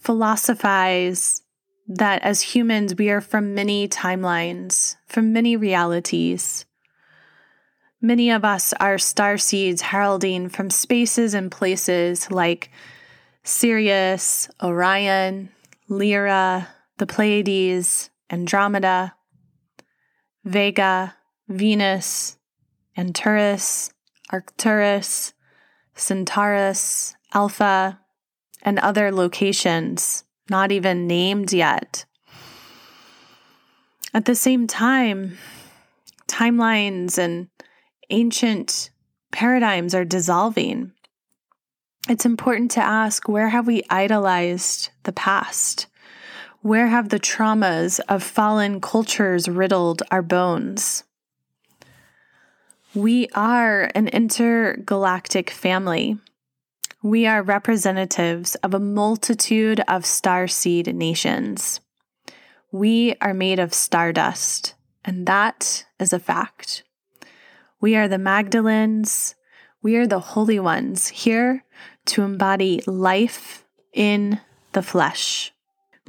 philosophize that as humans, we are from many timelines, from many realities. Many of us are star seeds heralding from spaces and places like Sirius, Orion, Lyra, the Pleiades, Andromeda, Vega, Venus, Antares, Arcturus, Centaurus, Alpha, and other locations not even named yet. At the same time, timelines and ancient paradigms are dissolving, it's important to ask where have we idolized the past? Where have the traumas of fallen cultures riddled our bones? We are an intergalactic family. We are representatives of a multitude of star seed nations. We are made of stardust, and that is a fact. We are the Magdalens. We are the holy ones here to embody life in the flesh.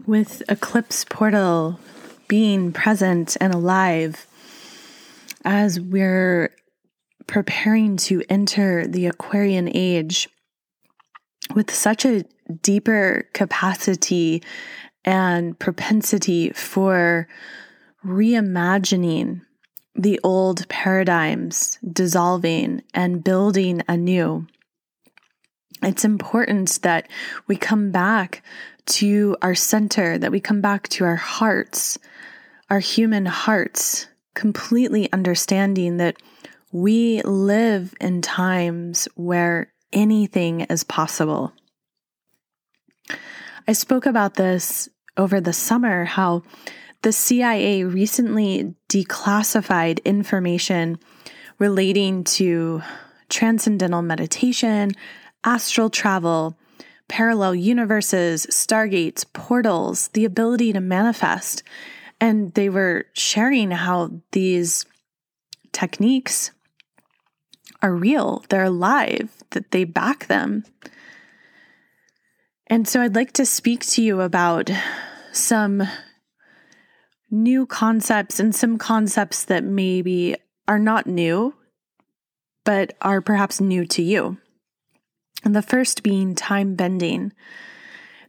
With Eclipse Portal being present and alive as we're preparing to enter the Aquarian age with such a deeper capacity and propensity for reimagining the old paradigms, dissolving and building anew. It's important that we come back to our center, that we come back to our hearts, our human hearts, completely understanding that we live in times where anything is possible. I spoke about this over the summer how the CIA recently declassified information relating to transcendental meditation, astral travel, parallel universes, stargates, portals, the ability to manifest. And they were sharing how these techniques are real, they're alive, that they back them. And so I'd like to speak to you about some new concepts and some concepts that maybe are not new, but are perhaps new to you. And the first being time bending.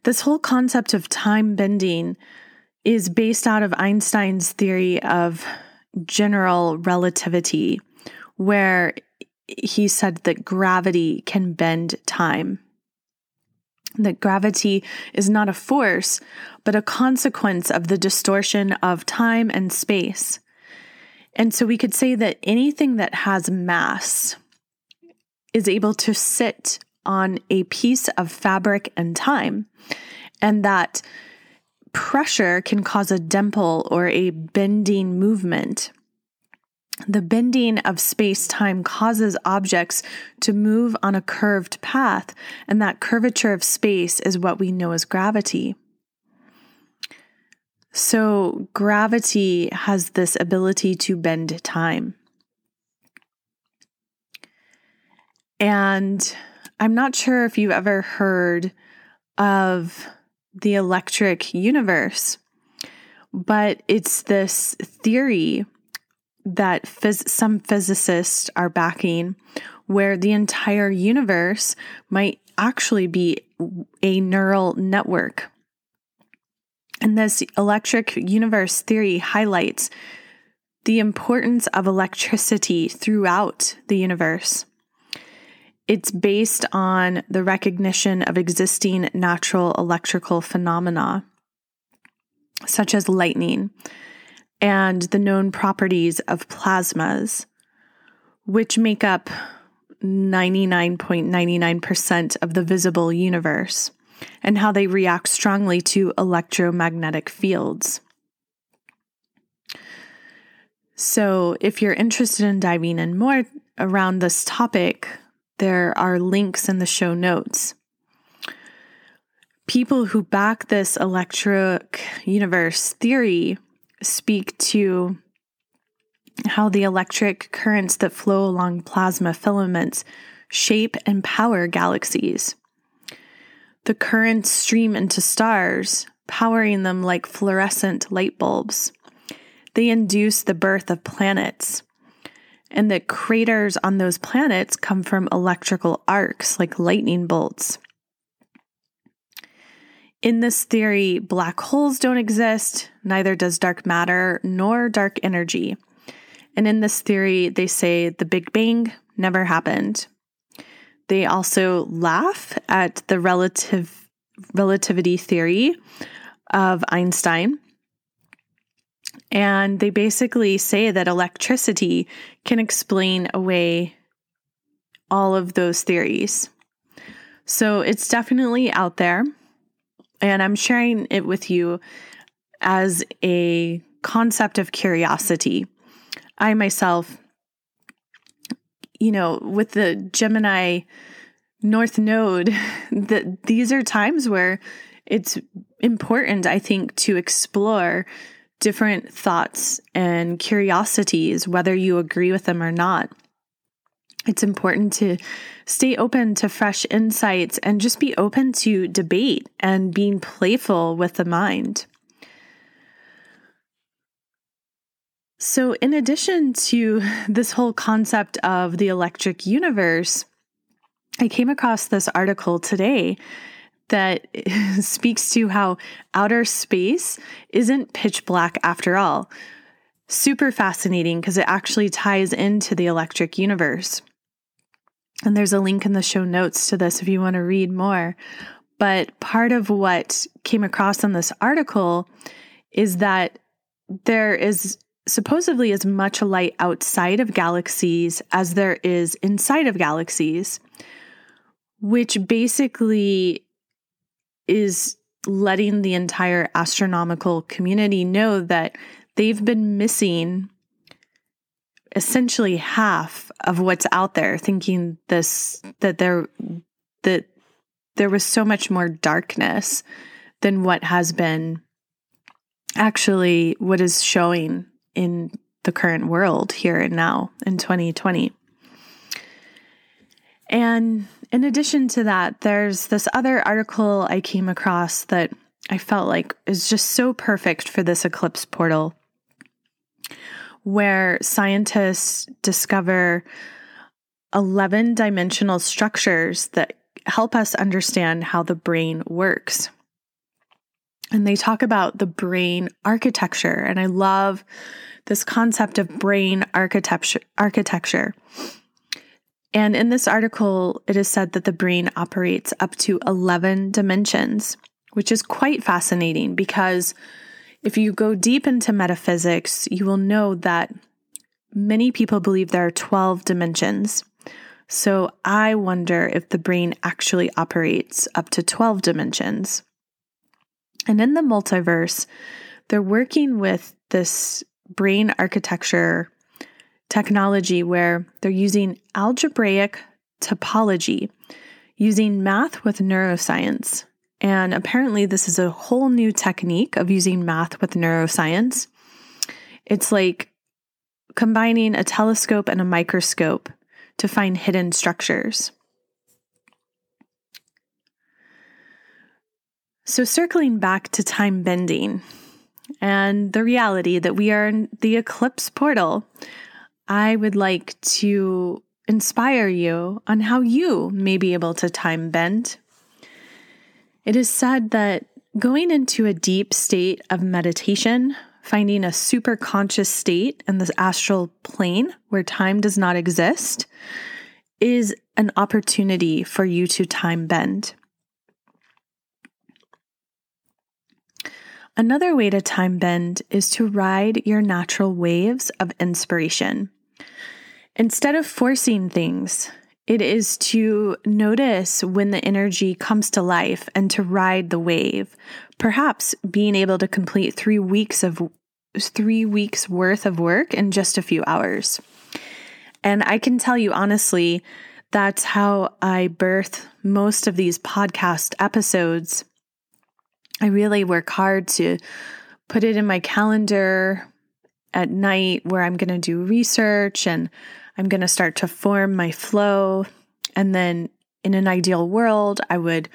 This whole concept of time bending is based out of Einstein's theory of general relativity, where he said that gravity can bend time that gravity is not a force, but a consequence of the distortion of time and space. And so we could say that anything that has mass is able to sit on a piece of fabric and time, and that pressure can cause a dimple or a bending movement. The bending of space time causes objects to move on a curved path, and that curvature of space is what we know as gravity. So, gravity has this ability to bend time. And I'm not sure if you've ever heard of the electric universe, but it's this theory that phys- some physicists are backing, where the entire universe might actually be a neural network. And this electric universe theory highlights the importance of electricity throughout the universe. It's based on the recognition of existing natural electrical phenomena, such as lightning, and the known properties of plasmas, which make up 99.99% of the visible universe, and how they react strongly to electromagnetic fields. So, if you're interested in diving in more around this topic, there are links in the show notes. People who back this electric universe theory speak to how the electric currents that flow along plasma filaments shape and power galaxies. The currents stream into stars, powering them like fluorescent light bulbs. They induce the birth of planets. And the craters on those planets come from electrical arcs like lightning bolts. In this theory, black holes don't exist, neither does dark matter nor dark energy. And in this theory, they say the Big Bang never happened. They also laugh at the relative relativity theory of Einstein. And they basically say that electricity can explain away all of those theories. So it's definitely out there. And I'm sharing it with you as a concept of curiosity. I myself, you know, with the Gemini North Node, that these are times where it's important, I think, to explore different thoughts and curiosities, whether you agree with them or not. It's important to stay open to fresh insights and just be open to debate and being playful with the mind. So, in addition to this whole concept of the electric universe, I came across this article today that speaks to how outer space isn't pitch black after all. Super fascinating because it actually ties into the electric universe. And there's a link in the show notes to this if you want to read more. But part of what came across in this article is that there is supposedly as much light outside of galaxies as there is inside of galaxies, which basically is letting the entire astronomical community know that they've been missing essentially half of what's out there thinking this that there that there was so much more darkness than what has been actually what is showing in the current world here and now in 2020. And in addition to that, there's this other article I came across that I felt like is just so perfect for this eclipse portal, where scientists discover 11 dimensional structures that help us understand how the brain works. And they talk about the brain architecture. And I love this concept of brain architecture. architecture. And in this article, it is said that the brain operates up to 11 dimensions, which is quite fascinating because if you go deep into metaphysics, you will know that many people believe there are 12 dimensions. So I wonder if the brain actually operates up to 12 dimensions. And in the multiverse, they're working with this brain architecture technology where they're using algebraic topology, using math with neuroscience. And apparently, this is a whole new technique of using math with neuroscience. It's like combining a telescope and a microscope to find hidden structures. So, circling back to time bending and the reality that we are in the eclipse portal, I would like to inspire you on how you may be able to time bend. It is said that going into a deep state of meditation, finding a super conscious state in the astral plane where time does not exist, is an opportunity for you to time bend. Another way to time bend is to ride your natural waves of inspiration. Instead of forcing things, it is to notice when the energy comes to life and to ride the wave. Perhaps being able to complete three weeks of three weeks worth of work in just a few hours. And I can tell you honestly, that's how I birth most of these podcast episodes I really work hard to put it in my calendar at night where I'm going to do research and I'm going to start to form my flow. And then in an ideal world, I would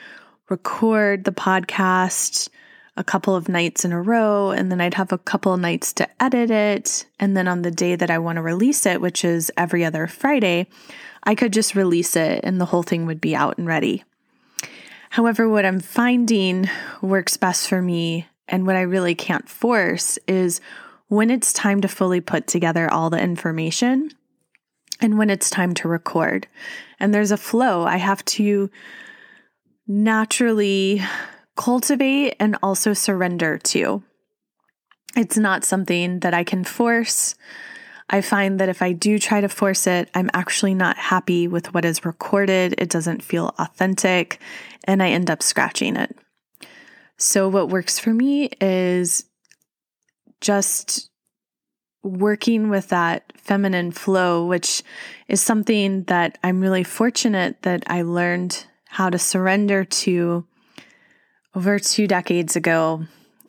record the podcast a couple of nights in a row, and then I'd have a couple of nights to edit it. And then on the day that I want to release it, which is every other Friday, I could just release it and the whole thing would be out and ready. However, what I'm finding works best for me and what I really can't force is when it's time to fully put together all the information and when it's time to record. And there's a flow I have to naturally cultivate and also surrender to. It's not something that I can force. I find that if I do try to force it, I'm actually not happy with what is recorded. It doesn't feel authentic, and I end up scratching it. So, what works for me is just working with that feminine flow, which is something that I'm really fortunate that I learned how to surrender to over two decades ago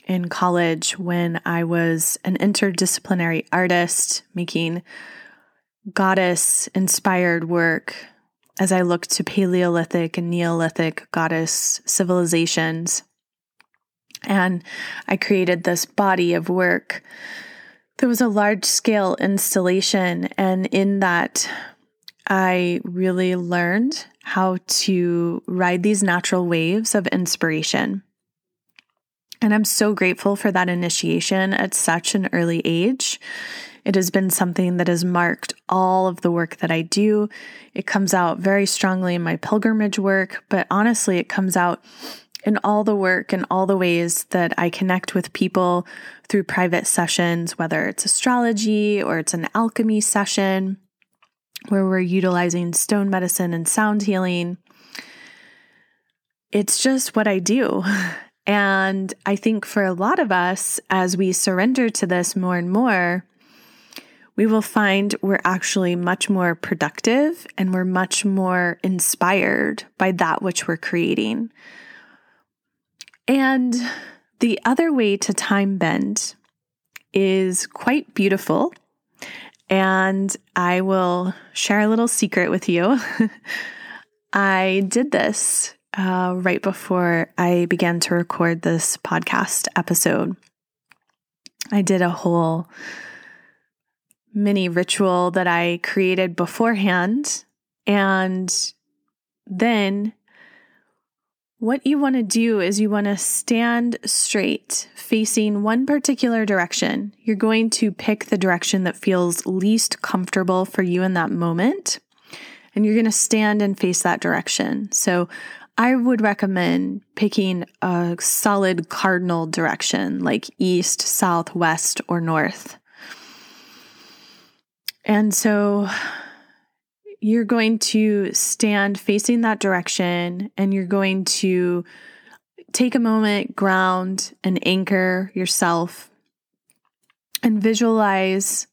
in college when I was an interdisciplinary artist making goddess inspired work as I looked to Paleolithic and Neolithic goddess civilizations. And I created this body of work. There was a large scale installation, and in that, I really learned how to ride these natural waves of inspiration. And I'm so grateful for that initiation at such an early age. It has been something that has marked all of the work that I do. It comes out very strongly in my pilgrimage work, but honestly, it comes out in all the work and all the ways that I connect with people through private sessions, whether it's astrology or it's an alchemy session where we're utilizing stone medicine and sound healing. It's just what I do. And I think for a lot of us, as we surrender to this more and more, we will find we're actually much more productive and we're much more inspired by that which we're creating. And the other way to time bend is quite beautiful. And I will share a little secret with you. I did this uh, right before I began to record this podcast episode. I did a whole mini ritual that I created beforehand. And then what you want to do is you want to stand straight, facing one particular direction. You're going to pick the direction that feels least comfortable for you in that moment. And you're going to stand and face that direction. So I would recommend picking a solid cardinal direction like east, south, west, or north. And so you're going to stand facing that direction and you're going to take a moment, ground, and anchor yourself and visualize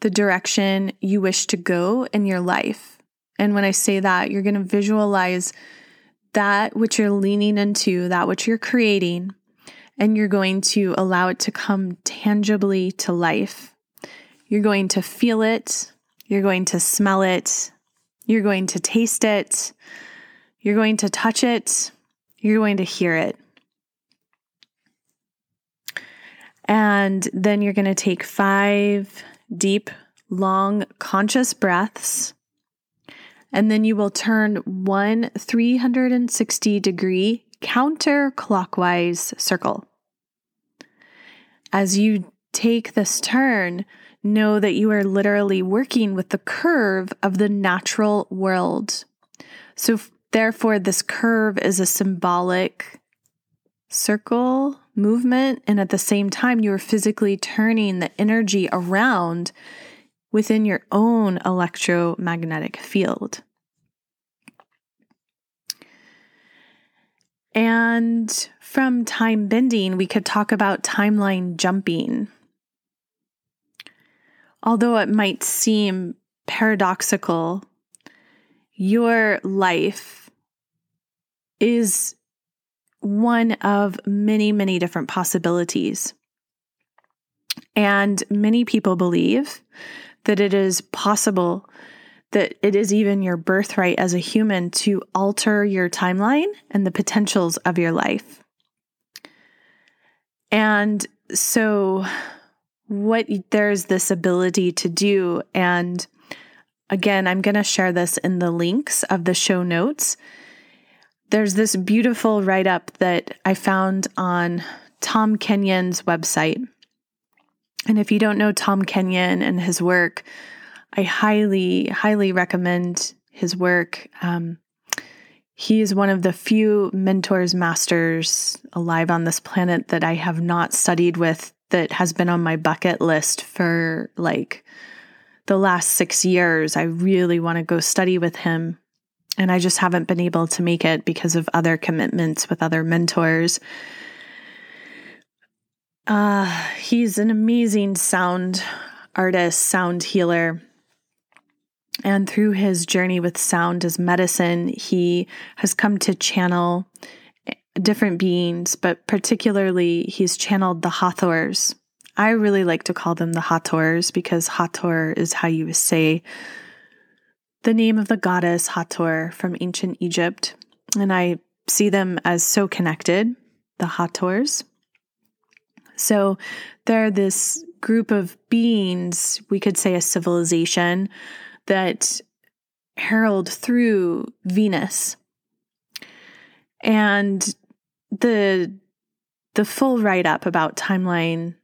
the direction you wish to go in your life. And when I say that, you're going to visualize that which you're leaning into, that which you're creating, and you're going to allow it to come tangibly to life. You're going to feel it, you're going to smell it, you're going to taste it, you're going to touch it, you're going to hear it. And then you're going to take five deep, long, conscious breaths and then you will turn one 360 degree counterclockwise circle. As you take this turn, know that you are literally working with the curve of the natural world. So, therefore, this curve is a symbolic circle movement. And at the same time, you are physically turning the energy around within your own electromagnetic field. And from time bending, we could talk about timeline jumping. Although it might seem paradoxical, your life is one of many, many different possibilities. And many people believe that it is possible that it is even your birthright as a human to alter your timeline and the potentials of your life. And so, what there's this ability to do, and again, I'm going to share this in the links of the show notes. There's this beautiful write up that I found on Tom Kenyon's website. And if you don't know Tom Kenyon and his work, I highly, highly recommend his work. Um, he is one of the few mentors, masters alive on this planet that I have not studied with that has been on my bucket list for like the last six years. I really want to go study with him. And I just haven't been able to make it because of other commitments with other mentors. Uh, he's an amazing sound artist, sound healer. And through his journey with sound as medicine, he has come to channel different beings, but particularly he's channeled the Hathors. I really like to call them the Hathors because Hathor is how you say the name of the goddess Hathor from ancient Egypt. And I see them as so connected, the Hathors. So they're this group of beings, we could say a civilization that herald through Venus. And the the full write up about timeline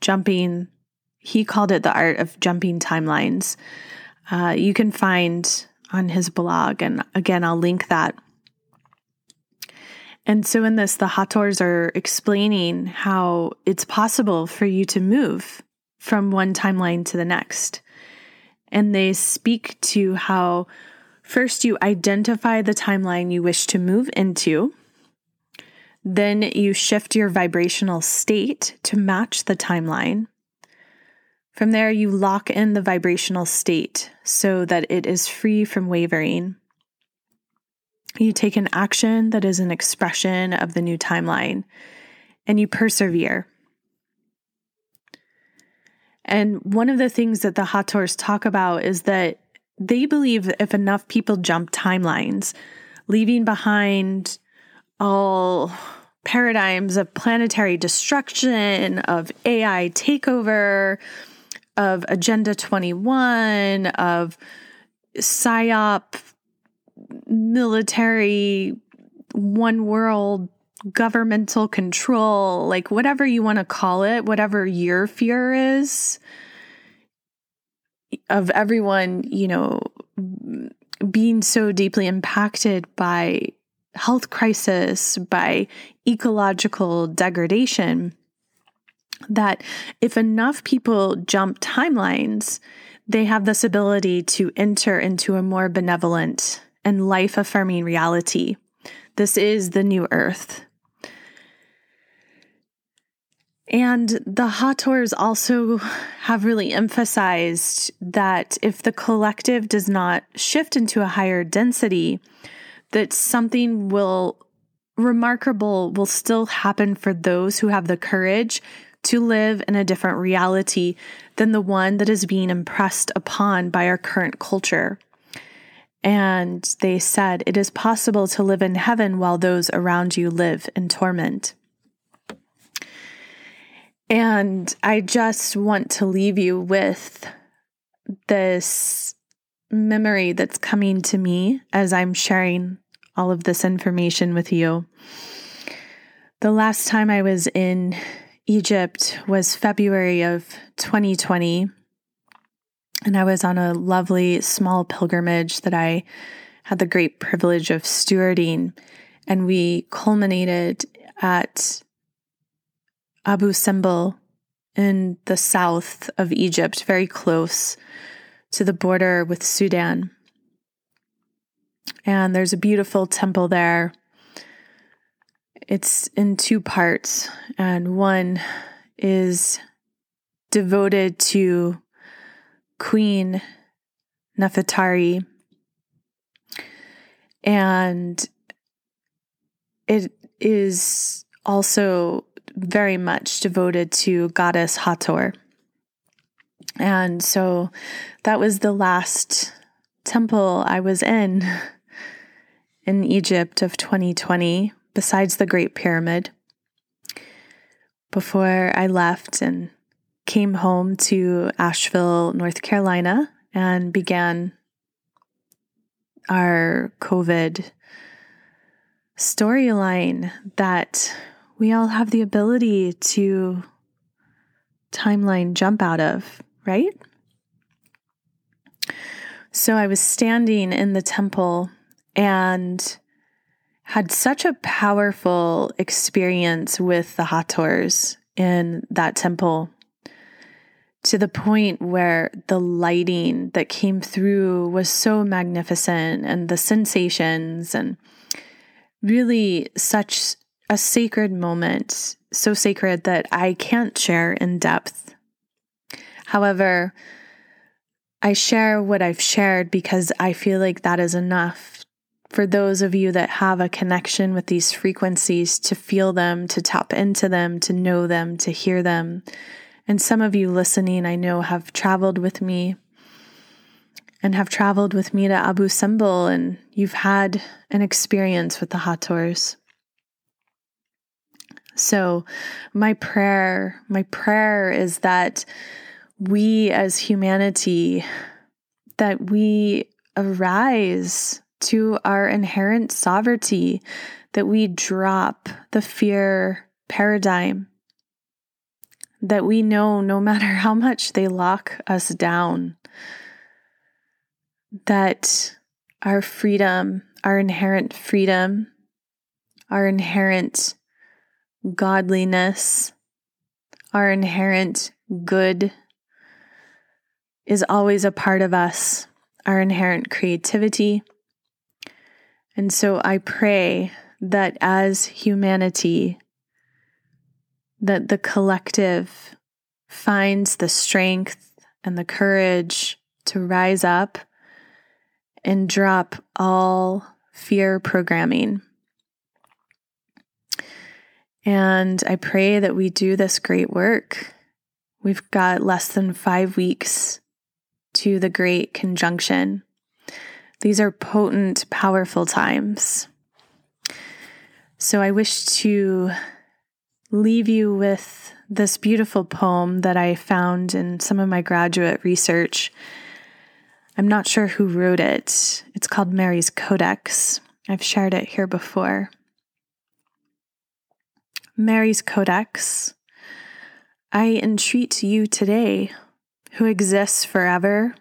jumping, he called it the art of jumping timelines. Uh, you can find on his blog, and again, I'll link that. And so, in this, the Hathors are explaining how it's possible for you to move from one timeline to the next. And they speak to how first you identify the timeline you wish to move into then you shift your vibrational state to match the timeline. From there, you lock in the vibrational state so that it is free from wavering. You take an action that is an expression of the new timeline and you persevere. And one of the things that the Hathors talk about is that they believe if enough people jump timelines, leaving behind all paradigms of planetary destruction, of AI takeover, of Agenda 21, of PSYOP, military, one world governmental control, like whatever you want to call it, whatever your fear is of everyone, you know, being so deeply impacted by health crisis, by ecological degradation, that if enough people jump timelines, they have this ability to enter into a more benevolent and life affirming reality. This is the new earth. And the Hathors also have really emphasized that if the collective does not shift into a higher density, that something will remarkable will still happen for those who have the courage to live in a different reality than the one that is being impressed upon by our current culture. And they said, It is possible to live in heaven while those around you live in torment. And I just want to leave you with this memory that's coming to me as I'm sharing all of this information with you. The last time I was in Egypt was February of 2020. And I was on a lovely small pilgrimage that I had the great privilege of stewarding. And we culminated at Abu Simbel in the south of Egypt, very close to the border with Sudan. And there's a beautiful temple there. It's in two parts, and one is devoted to Queen Nefertari. And it is also very much devoted to goddess Hathor. And so that was the last temple I was in in Egypt of 2020, besides the Great Pyramid, before I left and came home to Asheville, North Carolina, and began our COVID storyline that we all have the ability to timeline jump out of, right? So I was standing in the temple and had such a powerful experience with the Hathors in that temple to the point where the lighting that came through was so magnificent and the sensations and really such a sacred moment, so sacred that I can't share in depth. However, I share what I've shared because I feel like that is enough for those of you that have a connection with these frequencies to feel them, to tap into them, to know them, to hear them. And some of you listening, I know, have traveled with me and have traveled with me to Abu Simbel, and you've had an experience with the Hathors. So, my prayer, my prayer is that we as humanity, that we arise to our inherent sovereignty, that we drop the fear paradigm, that we know no matter how much they lock us down, that our freedom, our inherent freedom, our inherent godliness, our inherent good is always a part of us, our inherent creativity. And so I pray that as humanity, that the collective finds the strength and the courage to rise up and drop all fear programming. And I pray that we do this great work. We've got less than five weeks to the Great Conjunction. These are potent, powerful times. So I wish to leave you with this beautiful poem that I found in some of my graduate research. I'm not sure who wrote it. It's called Mary's Codex. I've shared it here before. Mary's Codex. I entreat you today, who exists forever.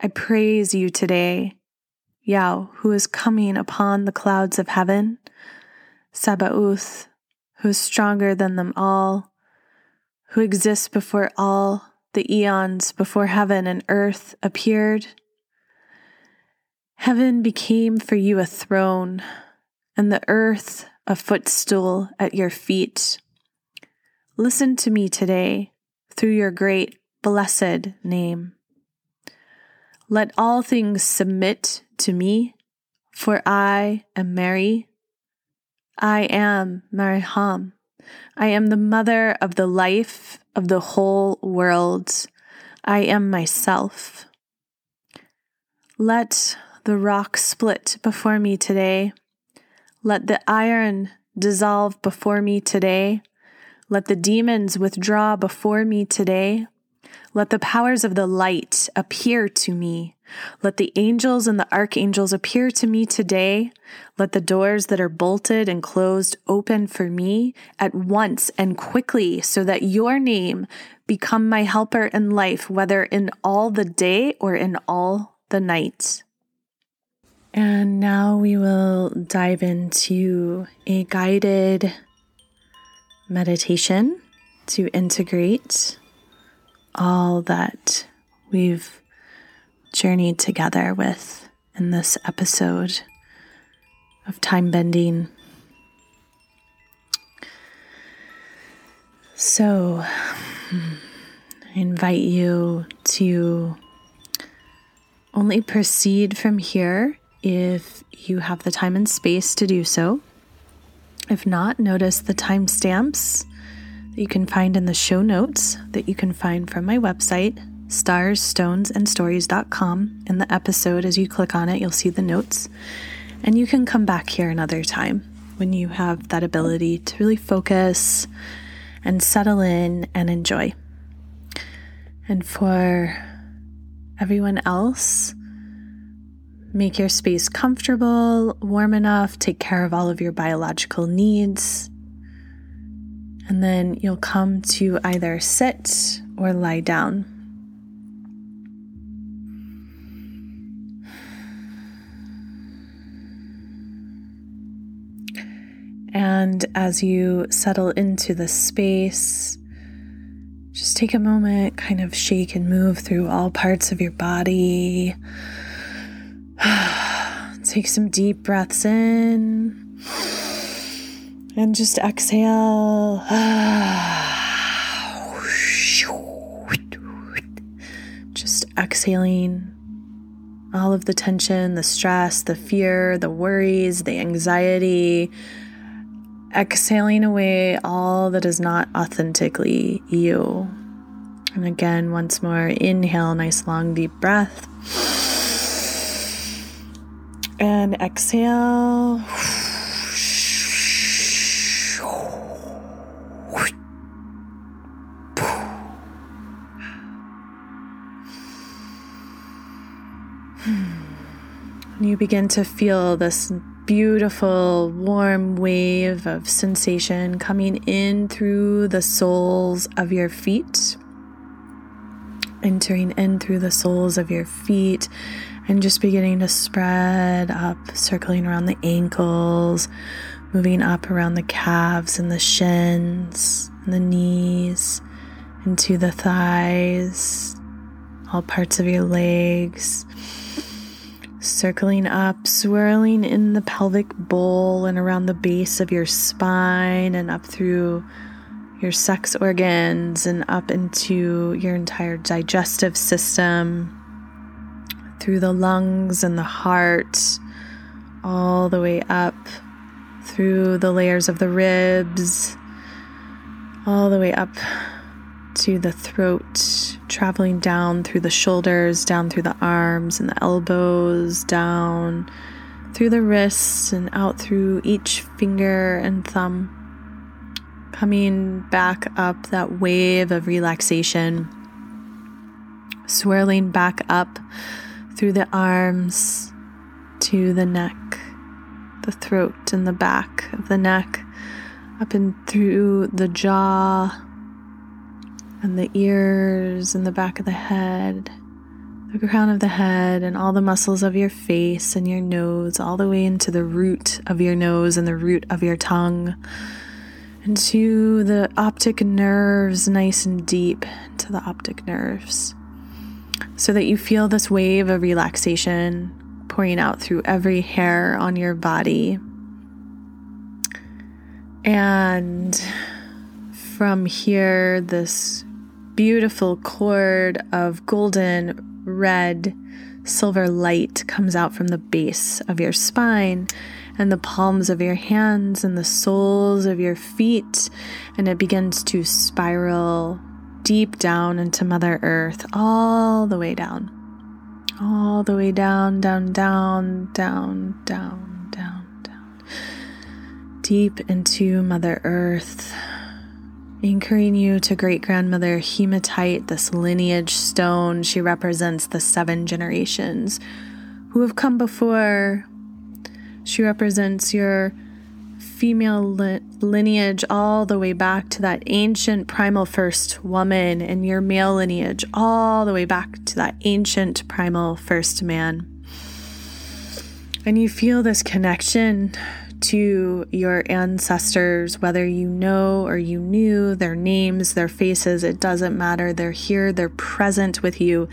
I praise you today, Yao, who is coming upon the clouds of heaven, Sabaoth, who is stronger than them all, who exists before all the eons, before heaven and earth appeared. Heaven became for you a throne, and the earth a footstool at your feet. Listen to me today through your great blessed name. Let all things submit to me, for I am Mary. I am Mariham. I am the mother of the life of the whole world. I am myself. Let the rock split before me today. Let the iron dissolve before me today. Let the demons withdraw before me today. Let the powers of the light appear to me. Let the angels and the archangels appear to me today. Let the doors that are bolted and closed open for me at once and quickly so that your name become my helper in life, whether in all the day or in all the night. And now we will dive into a guided meditation to integrate all that we've journeyed together with in this episode of time bending. So, I invite you to only proceed from here if you have the time and space to do so. If not, notice the timestamps that you can find in the show notes that you can find from my website, starsstonesandstories.com. In the episode, as you click on it, you'll see the notes. And you can come back here another time when you have that ability to really focus and settle in and enjoy. And for everyone else, make your space comfortable, warm enough, take care of all of your biological needs and then you'll come to either sit or lie down. And as you settle into the space, just take a moment, kind of shake and move through all parts of your body. take some deep breaths in. And just exhale. Just exhaling all of the tension, the stress, the fear, the worries, the anxiety. Exhaling away all that is not authentically you. And again, once more, inhale, nice long deep breath. And exhale. Hmm. And you begin to feel this beautiful, warm wave of sensation coming in through the soles of your feet, entering in through the soles of your feet, and just beginning to spread up, circling around the ankles, moving up around the calves and the shins and the knees, into the thighs, all parts of your legs circling up, swirling in the pelvic bowl and around the base of your spine and up through your sex organs and up into your entire digestive system, through the lungs and the heart, all the way up through the layers of the ribs, all the way up to the throat, traveling down through the shoulders, down through the arms and the elbows, down through the wrists and out through each finger and thumb. Coming back up that wave of relaxation, swirling back up through the arms to the neck, the throat, and the back of the neck, up and through the jaw and the ears and the back of the head, the crown of the head, and all the muscles of your face and your nose, all the way into the root of your nose and the root of your tongue, into the optic nerves, nice and deep into the optic nerves, so that you feel this wave of relaxation pouring out through every hair on your body. And from here, this beautiful cord of golden red silver light comes out from the base of your spine and the palms of your hands and the soles of your feet, and it begins to spiral deep down into Mother Earth, all the way down. All the way down, down, down, down, down, down, down. Deep into Mother Earth anchoring you to great grandmother hematite, this lineage stone. She represents the seven generations who have come before. She represents your female li- lineage all the way back to that ancient primal first woman, and your male lineage all the way back to that ancient primal first man. And you feel this connection to your ancestors, whether you know or you knew their names, their faces, it doesn't matter. They're here, they're present with you.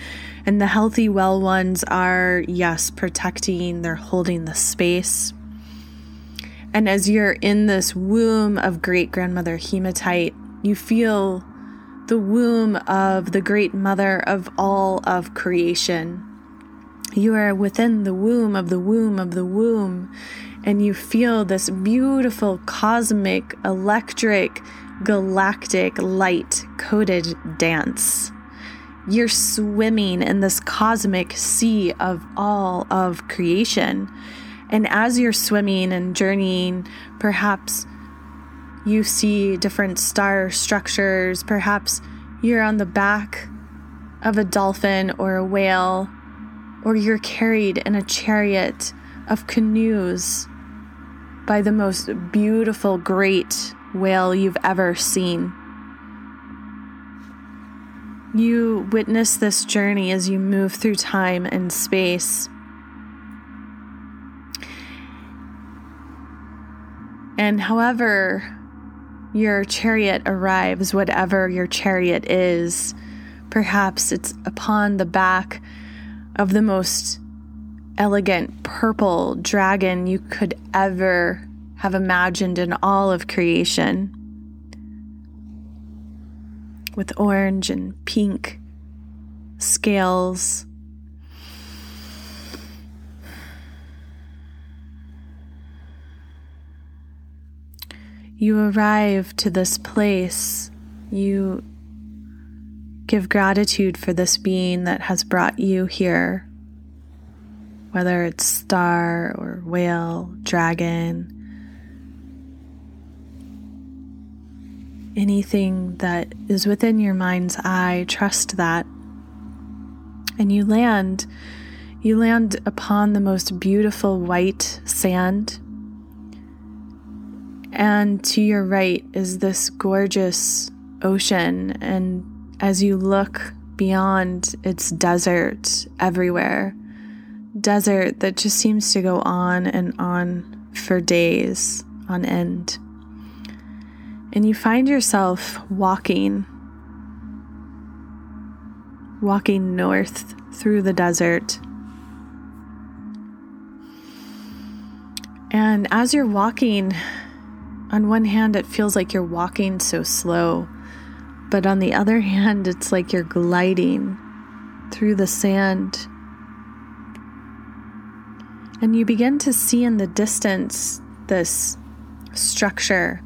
And the healthy, well ones are, yes, protecting, they're holding the space. And as you're in this womb of great grandmother hematite, you feel the womb of the great mother of all of creation. You are within the womb of the womb of the womb and you feel this beautiful cosmic, electric, galactic light coated dance. You're swimming in this cosmic sea of all of creation. And as you're swimming and journeying, perhaps you see different star structures. Perhaps you're on the back of a dolphin or a whale, or you're carried in a chariot of canoes by the most beautiful, great whale you've ever seen. You witness this journey as you move through time and space. And however your chariot arrives, whatever your chariot is, perhaps it's upon the back of the most elegant purple dragon you could ever have imagined in all of creation. With orange and pink scales. You arrive to this place. You give gratitude for this being that has brought you here whether it's star or whale, dragon, anything that is within your mind's eye, trust that. And you land You land upon the most beautiful white sand. And to your right is this gorgeous ocean. And as you look beyond, it's desert everywhere. Desert that just seems to go on and on for days on end. And you find yourself walking, walking north through the desert. And as you're walking, on one hand, it feels like you're walking so slow, but on the other hand, it's like you're gliding through the sand. And you begin to see in the distance this structure,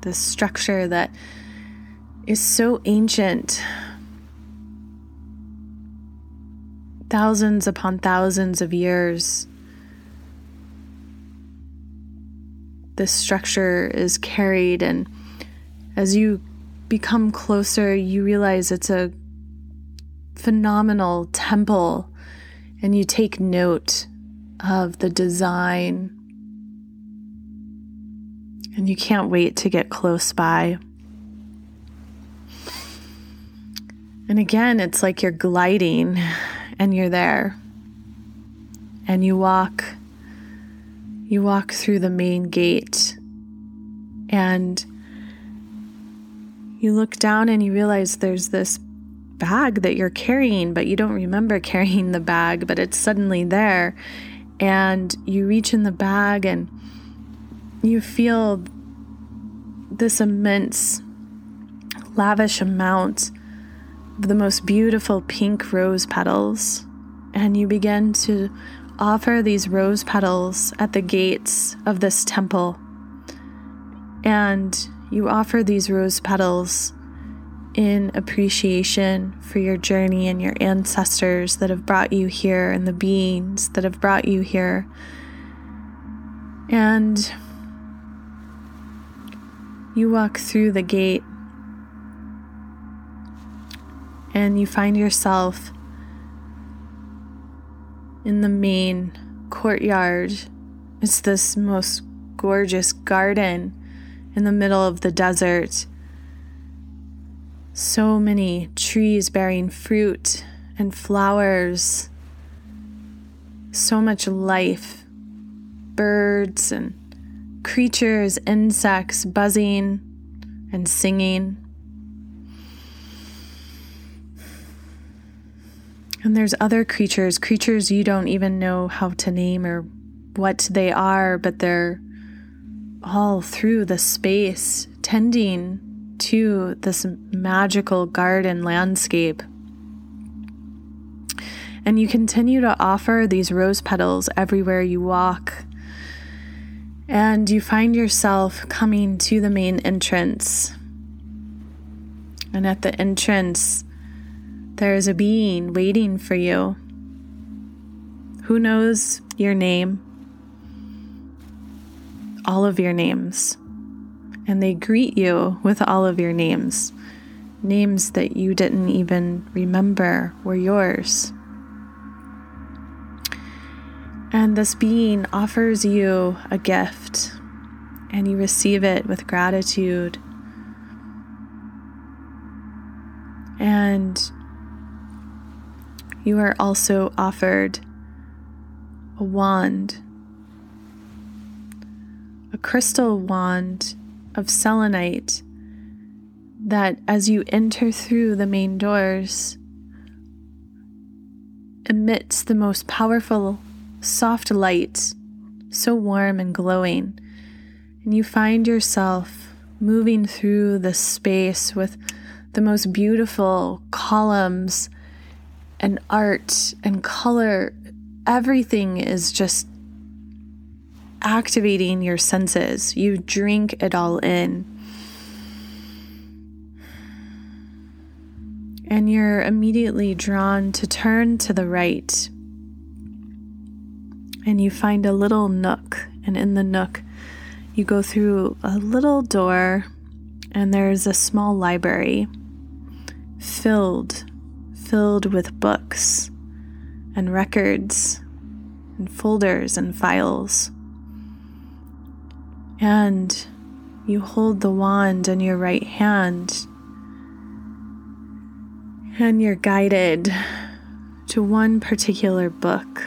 this structure that is so ancient. Thousands upon thousands of years this structure is carried. And as you become closer, you realize it's a phenomenal temple, and you take note of the design. And you can't wait to get close by. And again, it's like you're gliding and you're there. And you walk you walk through the main gate and you look down and you realize there's this bag that you're carrying, but you don't remember carrying the bag, but it's suddenly there. And you reach in the bag and you feel this immense, lavish amount of the most beautiful pink rose petals. And you begin to offer these rose petals at the gates of this temple. And you offer these rose petals in appreciation for your journey and your ancestors that have brought you here and the beings that have brought you here. And you walk through the gate and you find yourself in the main courtyard. It's this most gorgeous garden in the middle of the desert. So many trees bearing fruit and flowers. So much life. Birds and creatures, insects buzzing and singing. And there's other creatures, creatures you don't even know how to name or what they are, but they're all through the space tending to this magical garden landscape. And you continue to offer these rose petals everywhere you walk. And you find yourself coming to the main entrance. And at the entrance, there is a being waiting for you. Who knows your name? All of your names. And they greet you with all of your names. Names that you didn't even remember were yours. And this being offers you a gift, and you receive it with gratitude. And you are also offered a wand, a crystal wand of selenite that as you enter through the main doors emits the most powerful soft light, so warm and glowing. And you find yourself moving through the space with the most beautiful columns and art and color, everything is just activating your senses. You drink it all in. And you're immediately drawn to turn to the right. And you find a little nook. And in the nook, you go through a little door, and there's a small library filled filled with books and records and folders and files. And you hold the wand in your right hand. And you're guided to one particular book.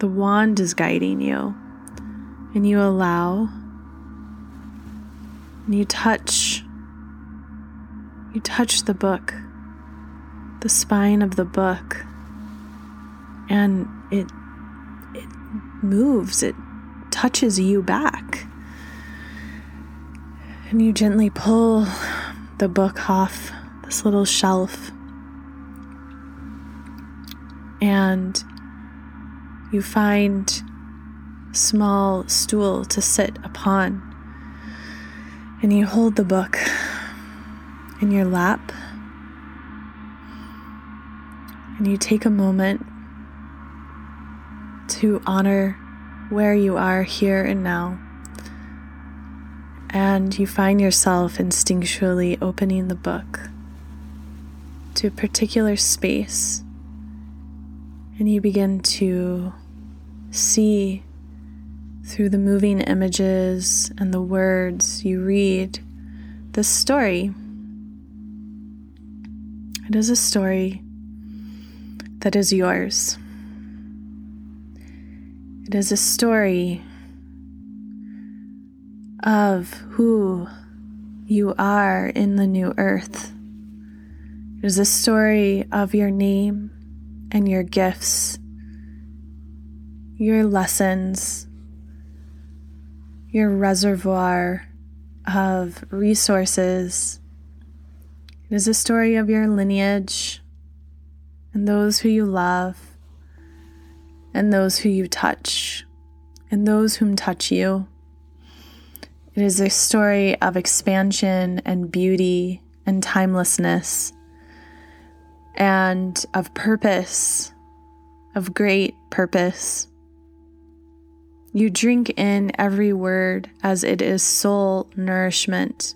The wand is guiding you, and you allow, and you touch, you touch the book, the spine of the book, and it it moves, it touches you back. And you gently pull the book off this little shelf. And you find small stool to sit upon. And you hold the book in your lap. And you take a moment to honor where you are here and now. And you find yourself instinctually opening the book to a particular space and you begin to see through the moving images and the words you read this story. It is a story that is yours. It is a story of who you are in the new earth. It is a story of your name and your gifts, your lessons, your reservoir of resources. It is a story of your lineage and those who you love and those who you touch and those whom touch you. It is a story of expansion and beauty and timelessness and of purpose, of great purpose. You drink in every word as it is soul nourishment.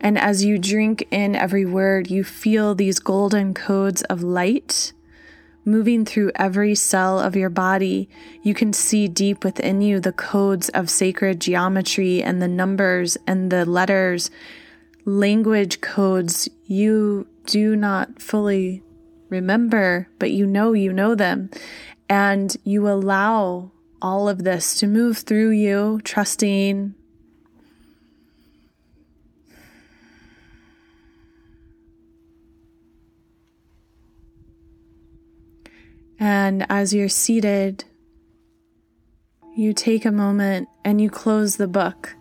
And as you drink in every word, you feel these golden codes of light moving through every cell of your body. You can see deep within you the codes of sacred geometry and the numbers and the letters, language codes you do not fully remember, but you know you know them. And you allow all of this to move through you, trusting. And as you're seated, you take a moment and you close the book.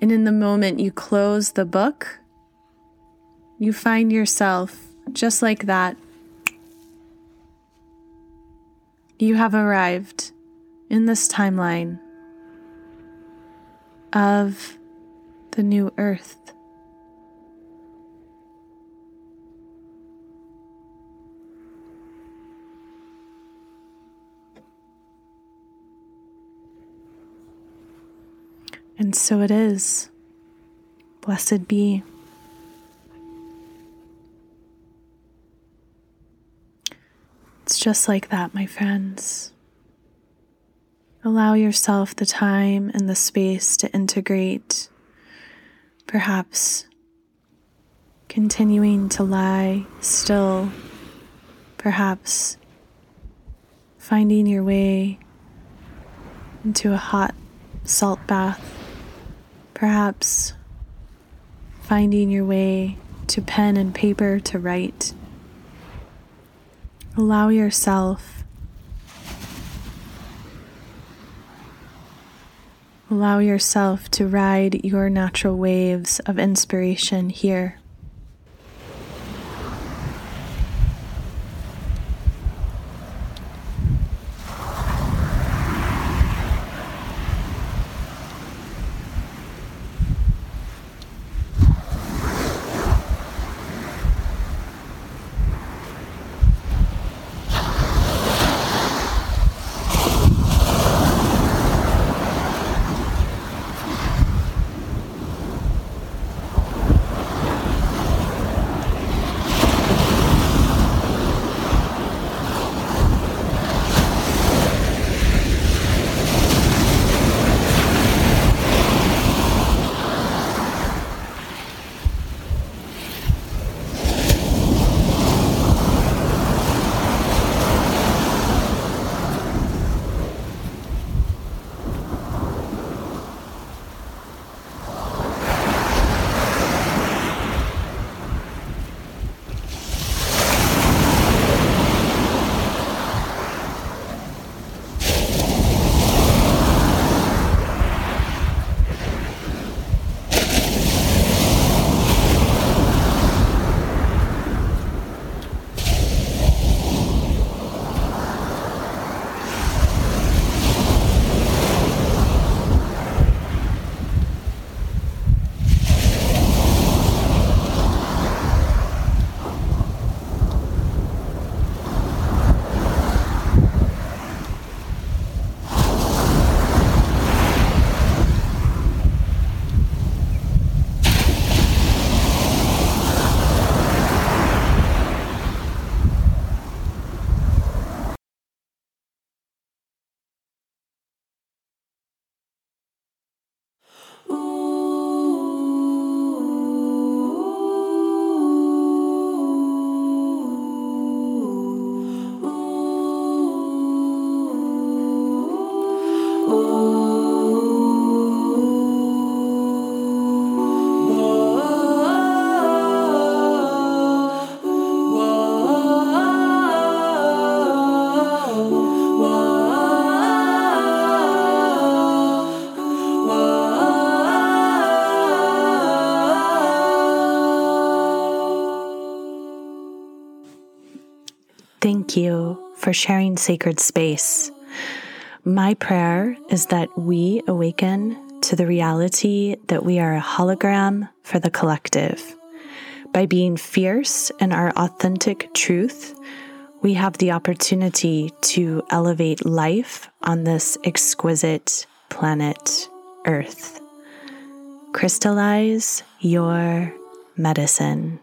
And in the moment you close the book, you find yourself just like that. You have arrived in this timeline of the new earth. And so it is. Blessed be. It's just like that, my friends. Allow yourself the time and the space to integrate, perhaps continuing to lie still, perhaps finding your way into a hot salt bath, perhaps finding your way to pen and paper to write Allow yourself, allow yourself to ride your natural waves of inspiration here. Thank you for sharing sacred space. My prayer is that we awaken to the reality that we are a hologram for the collective. By being fierce in our authentic truth, we have the opportunity to elevate life on this exquisite planet, Earth. Crystallize your medicine.